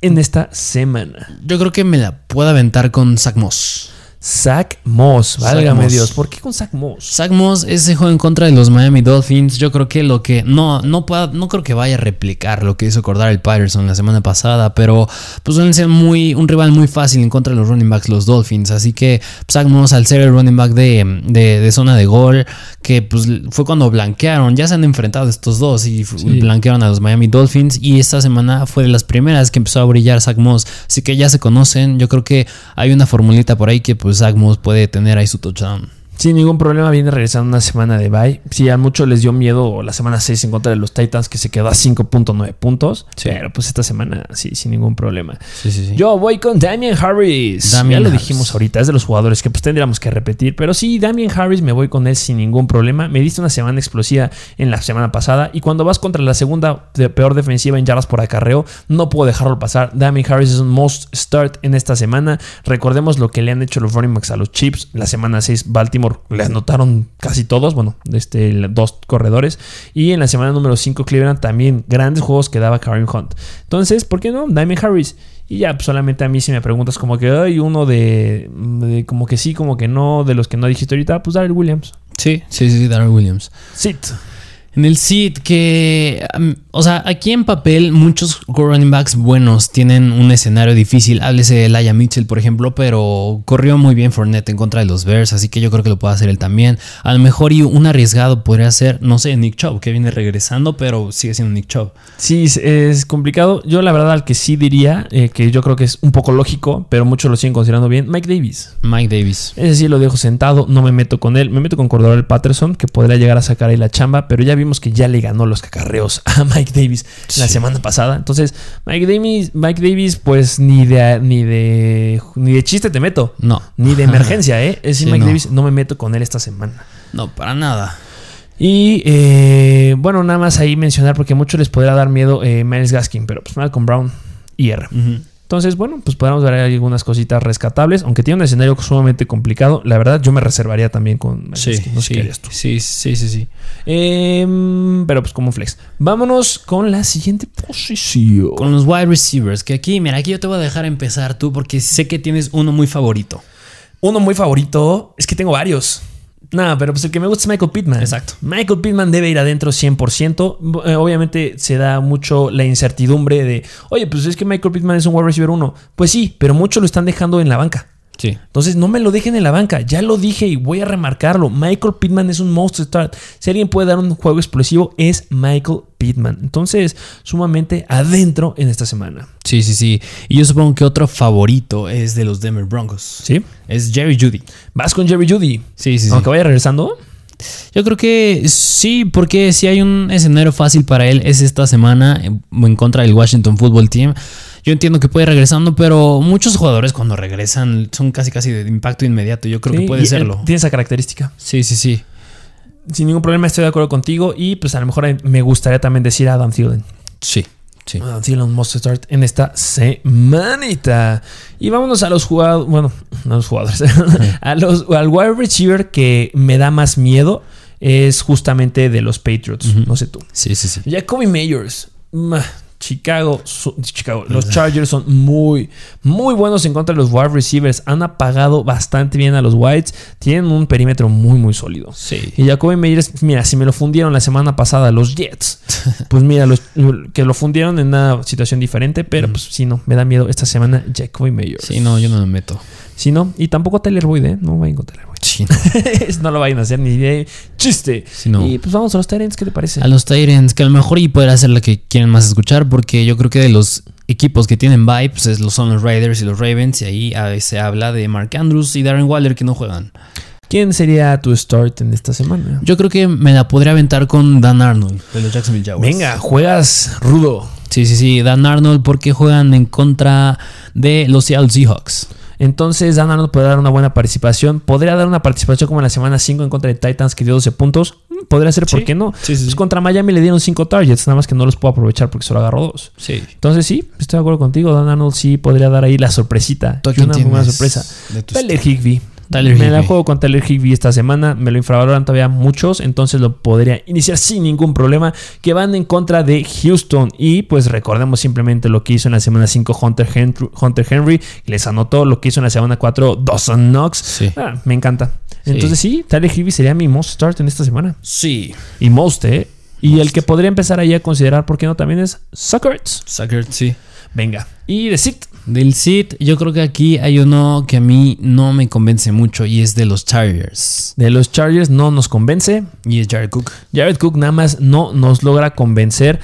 en esta semana? Yo creo que me la puedo aventar con Zach Moss. Zach Moss, válgame Moss. Dios. ¿Por qué con Zach Moss? Zach Moss, ese juego en contra de los Miami Dolphins, yo creo que lo que no no pueda, no creo que vaya a replicar lo que hizo acordar el Patterson la semana pasada, pero pues suelen ser muy un rival muy fácil en contra de los running backs los Dolphins, así que pues, Zach Moss al ser el running back de, de- de zona de gol, que pues fue cuando blanquearon, ya se han enfrentado estos dos y blanquearon a los Miami Dolphins y esta semana fue de las primeras que empezó a brillar Zach Moss, así que ya se conocen, yo creo que hay una formulita por ahí que pues Moss puede tener ahí su touchdown. Sin ningún problema viene regresando una semana de bye. Sí, a muchos les dio miedo la semana 6 en contra de los Titans que se quedó a 5.9 puntos. Sí. Pero pues esta semana sí, sin ningún problema. Sí, sí, sí. Yo voy con Damian Harris. Damian ya lo Harris. dijimos ahorita, es de los jugadores que pues tendríamos que repetir. Pero sí, Damian Harris me voy con él sin ningún problema. Me diste una semana explosiva en la semana pasada. Y cuando vas contra la segunda de peor defensiva en yardas por acarreo, no puedo dejarlo pasar. Damian Harris es un most start en esta semana. Recordemos lo que le han hecho los running backs a los Chips. La semana 6, Baltimore le anotaron casi todos. Bueno, este, dos corredores. Y en la semana número 5, Cleveland también grandes juegos que daba Kareem Hunt. Entonces, ¿por qué no? Damian Harris. Y ya, pues, solamente a mí si me preguntas como que hay uno de, de como que sí, como que no, de los que no dijiste ahorita, pues Darrell Williams. Sí, sí, sí, Darrell Williams. Sit. En el SID, que. um, o sea, aquí en papel, muchos running backs buenos tienen un escenario difícil. Háblese de Laia Mitchell, por ejemplo, pero corrió muy bien Fournette en contra de los Bears, así que yo creo que lo puede hacer él también. A lo mejor y un arriesgado podría ser, no sé, Nick Chubb, que viene regresando, pero sigue siendo Nick Chubb. Sí, es, es complicado. Yo la verdad al que sí diría, eh, que yo creo que es un poco lógico, pero muchos lo siguen considerando bien, Mike Davis. Mike Davis. Ese sí lo dejo sentado, no me meto con él. Me meto con Cordero Patterson, que podría llegar a sacar ahí la chamba, pero ya vimos que ya le ganó los cacarreos a (laughs) Mike Davis la semana pasada. Entonces, Mike Davis, Mike Davis, pues ni de, ni de ni de chiste te meto. No. Ni de (laughs) emergencia, ¿eh? Es decir, Sí, Mike no. Davis no me meto con él esta semana. No, para nada. Y eh, bueno, nada más ahí mencionar, porque a muchos les podrá dar miedo eh, Miles Gaskin, pero pues Malcolm Brown y R. Ujú. Entonces, bueno, pues podemos ver algunas cositas rescatables, aunque tiene un escenario sumamente complicado. La verdad, yo me reservaría también con Sí, Gaskin. No sé sí, tú. sí, sí, sí, sí. Em, pero pues como flex. Vámonos con la siguiente posición. Con los wide receivers, que aquí, mira, aquí yo te voy a dejar empezar tú porque sé que tienes uno muy favorito. Uno muy favorito, es que tengo varios. Nada, pero pues el que me gusta es Michael Pittman. Exacto. Michael Pittman debe ir adentro 100%. Eh, Obviamente se da mucho la incertidumbre de, oye, pues es que Michael Pittman es un wide receiver 1. Pues sí, pero muchos lo están dejando en la banca. Sí. Entonces no me lo dejen en la banca, ya lo dije y voy a remarcarlo. Michael Pittman es un monster start. Si alguien puede dar un juego explosivo es Michael Pittman. Entonces, sumamente adentro en esta semana. Sí, sí, sí. Y yo supongo que otro favorito es de los Denver Broncos. ¿Sí? Es Jerry Judy. Vas con Jerry Judy. Sí, sí, sí. Aunque vaya regresando. Yo creo que sí, porque si hay un escenario fácil para él es esta semana en en contra del Washington Football Team. Yo entiendo que puede ir regresando, pero muchos jugadores cuando regresan son casi casi de impacto inmediato. Yo creo Sí, que puede él serlo. Tiene esa característica. Sí, sí, sí. Sin ningún problema estoy de acuerdo contigo. Y pues a lo mejor me gustaría también decir a Adam Thielen. Sí, sí. Adam Thielen must start en esta semanita. Y vámonos a los jugadores. Bueno, (laughs) no a los jugadores. (laughs) a los, al wide receiver que me da más miedo es justamente de los Patriots. No sé tú. Sí, sí, sí. Jacoby Meyers. Chicago, su- Chicago, los Chargers son muy, muy buenos en contra de los wide receivers. Han apagado bastante bien a los Whites. Tienen un perímetro muy, muy sólido. Sí. Y Jacoby Meyers, mira, si me lo fundieron la semana pasada los Jets, pues mira, los, que lo fundieron en una situación diferente, pero pues sí, no, me da miedo esta semana Jacoby Meyers. Sí, no, yo no me meto. Si no, y tampoco Tyler Boyd, ¿eh? No vayan con Tyler Boyd. Sí, (laughs) no. no lo vayan a hacer ni de chiste. Sí, no. Y pues vamos a los Tyrants, ¿qué te parece? A los Tyrants, que a lo mejor y poder hacer la que quieren más escuchar, porque yo creo que de los equipos que tienen vibes es, los son los Raiders y los Ravens, y ahí a veces se habla de Mark Andrews y Darren Waller que no juegan. ¿Quién sería tu start en esta semana? Yo creo que me la podría aventar con Dan Arnold de los Jacksonville Jaguars. Venga, juegas rudo. Sí, sí, sí, Dan Arnold porque juegan en contra de los Seattle Seahawks. Entonces, Dan Arnold podría dar una buena participación. Podría dar una participación como en la semana 5 en contra de Titans, que dio 12 puntos. Mm, Podría ser, ¿por Sí. qué no? Sí, sí, Pues contra Miami le dieron 5 targets, nada más que no los puedo aprovechar porque solo agarró 2. Sí. Entonces, sí, estoy de acuerdo contigo. Dan Arnold sí podría dar ahí la sorpresita. ¿Tú a Y quién una buena sorpresa. Tyler Higby. Tyler me la Higbee. juego con Tyler Higby esta semana. Me lo infravaloran todavía muchos. Entonces lo podría iniciar sin ningún problema. Que van en contra de Houston. Y pues recordemos simplemente lo que hizo en la semana 5 Hunter Henry. Hunter Henry les anotó lo que hizo en la semana 4 Dawson Knox. Sí. Ah, me encanta. Sí. Entonces sí, Tyler Higby sería mi most start en esta semana. Sí. Y most, ¿eh? Y el que podría empezar ahí a considerar, ¿por qué no? También es Suckers. Sucker, sí. Venga. Y de Sit. Del Sid, yo creo que aquí hay uno que a mí no me convence mucho y es de los Chargers. De los Chargers no nos convence. Y es Jared Cook. Jared Cook nada más no nos logra convencer.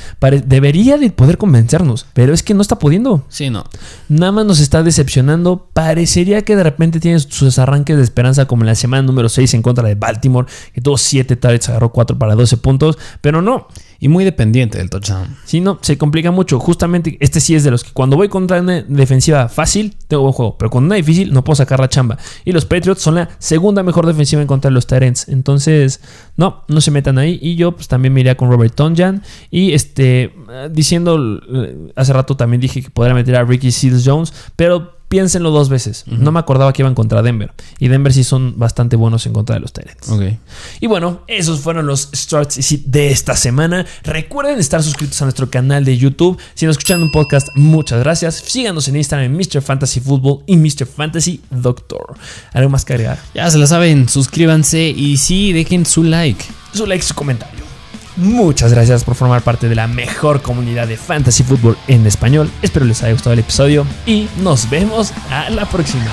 Debería de poder convencernos, pero es que no está pudiendo. Sí, no. Nada más nos está decepcionando. Parecería que de repente tiene sus arranques de esperanza como en la semana número 6 en contra de Baltimore, que tuvo 7 targets, agarró 4 para 12 puntos, pero no. Y muy dependiente del touchdown. Si no, se complica mucho. Justamente este sí es de los que cuando voy contra una defensiva fácil, tengo buen juego. Pero con una difícil no puedo sacar la chamba. Y los Patriots son la segunda mejor defensiva en contra de los Tyrants. Entonces, no, no se metan ahí. Y yo pues también me iría con Robert Tonjan. Y este, eh, diciendo, eh, hace rato también dije que podría meter a Ricky Seals Jones. Pero piénsenlo dos veces. No me acordaba que iban contra Denver. Y Denver sí son bastante buenos en contra de los Tyrants. Y bueno, esos fueron los starts de esta semana. Recuerden estar suscritos a nuestro canal de YouTube. Si nos escuchan un podcast, muchas gracias. Síganos en Instagram en Mr. Fantasy Football y Mr. Fantasy Doctor. ¿Algo más que agregar? Ya se la saben, suscríbanse y sí, dejen su like. Su like, su comentario. Muchas gracias por formar parte de la mejor comunidad de Fantasy Football en español. Espero les haya gustado el episodio y nos vemos a la próxima.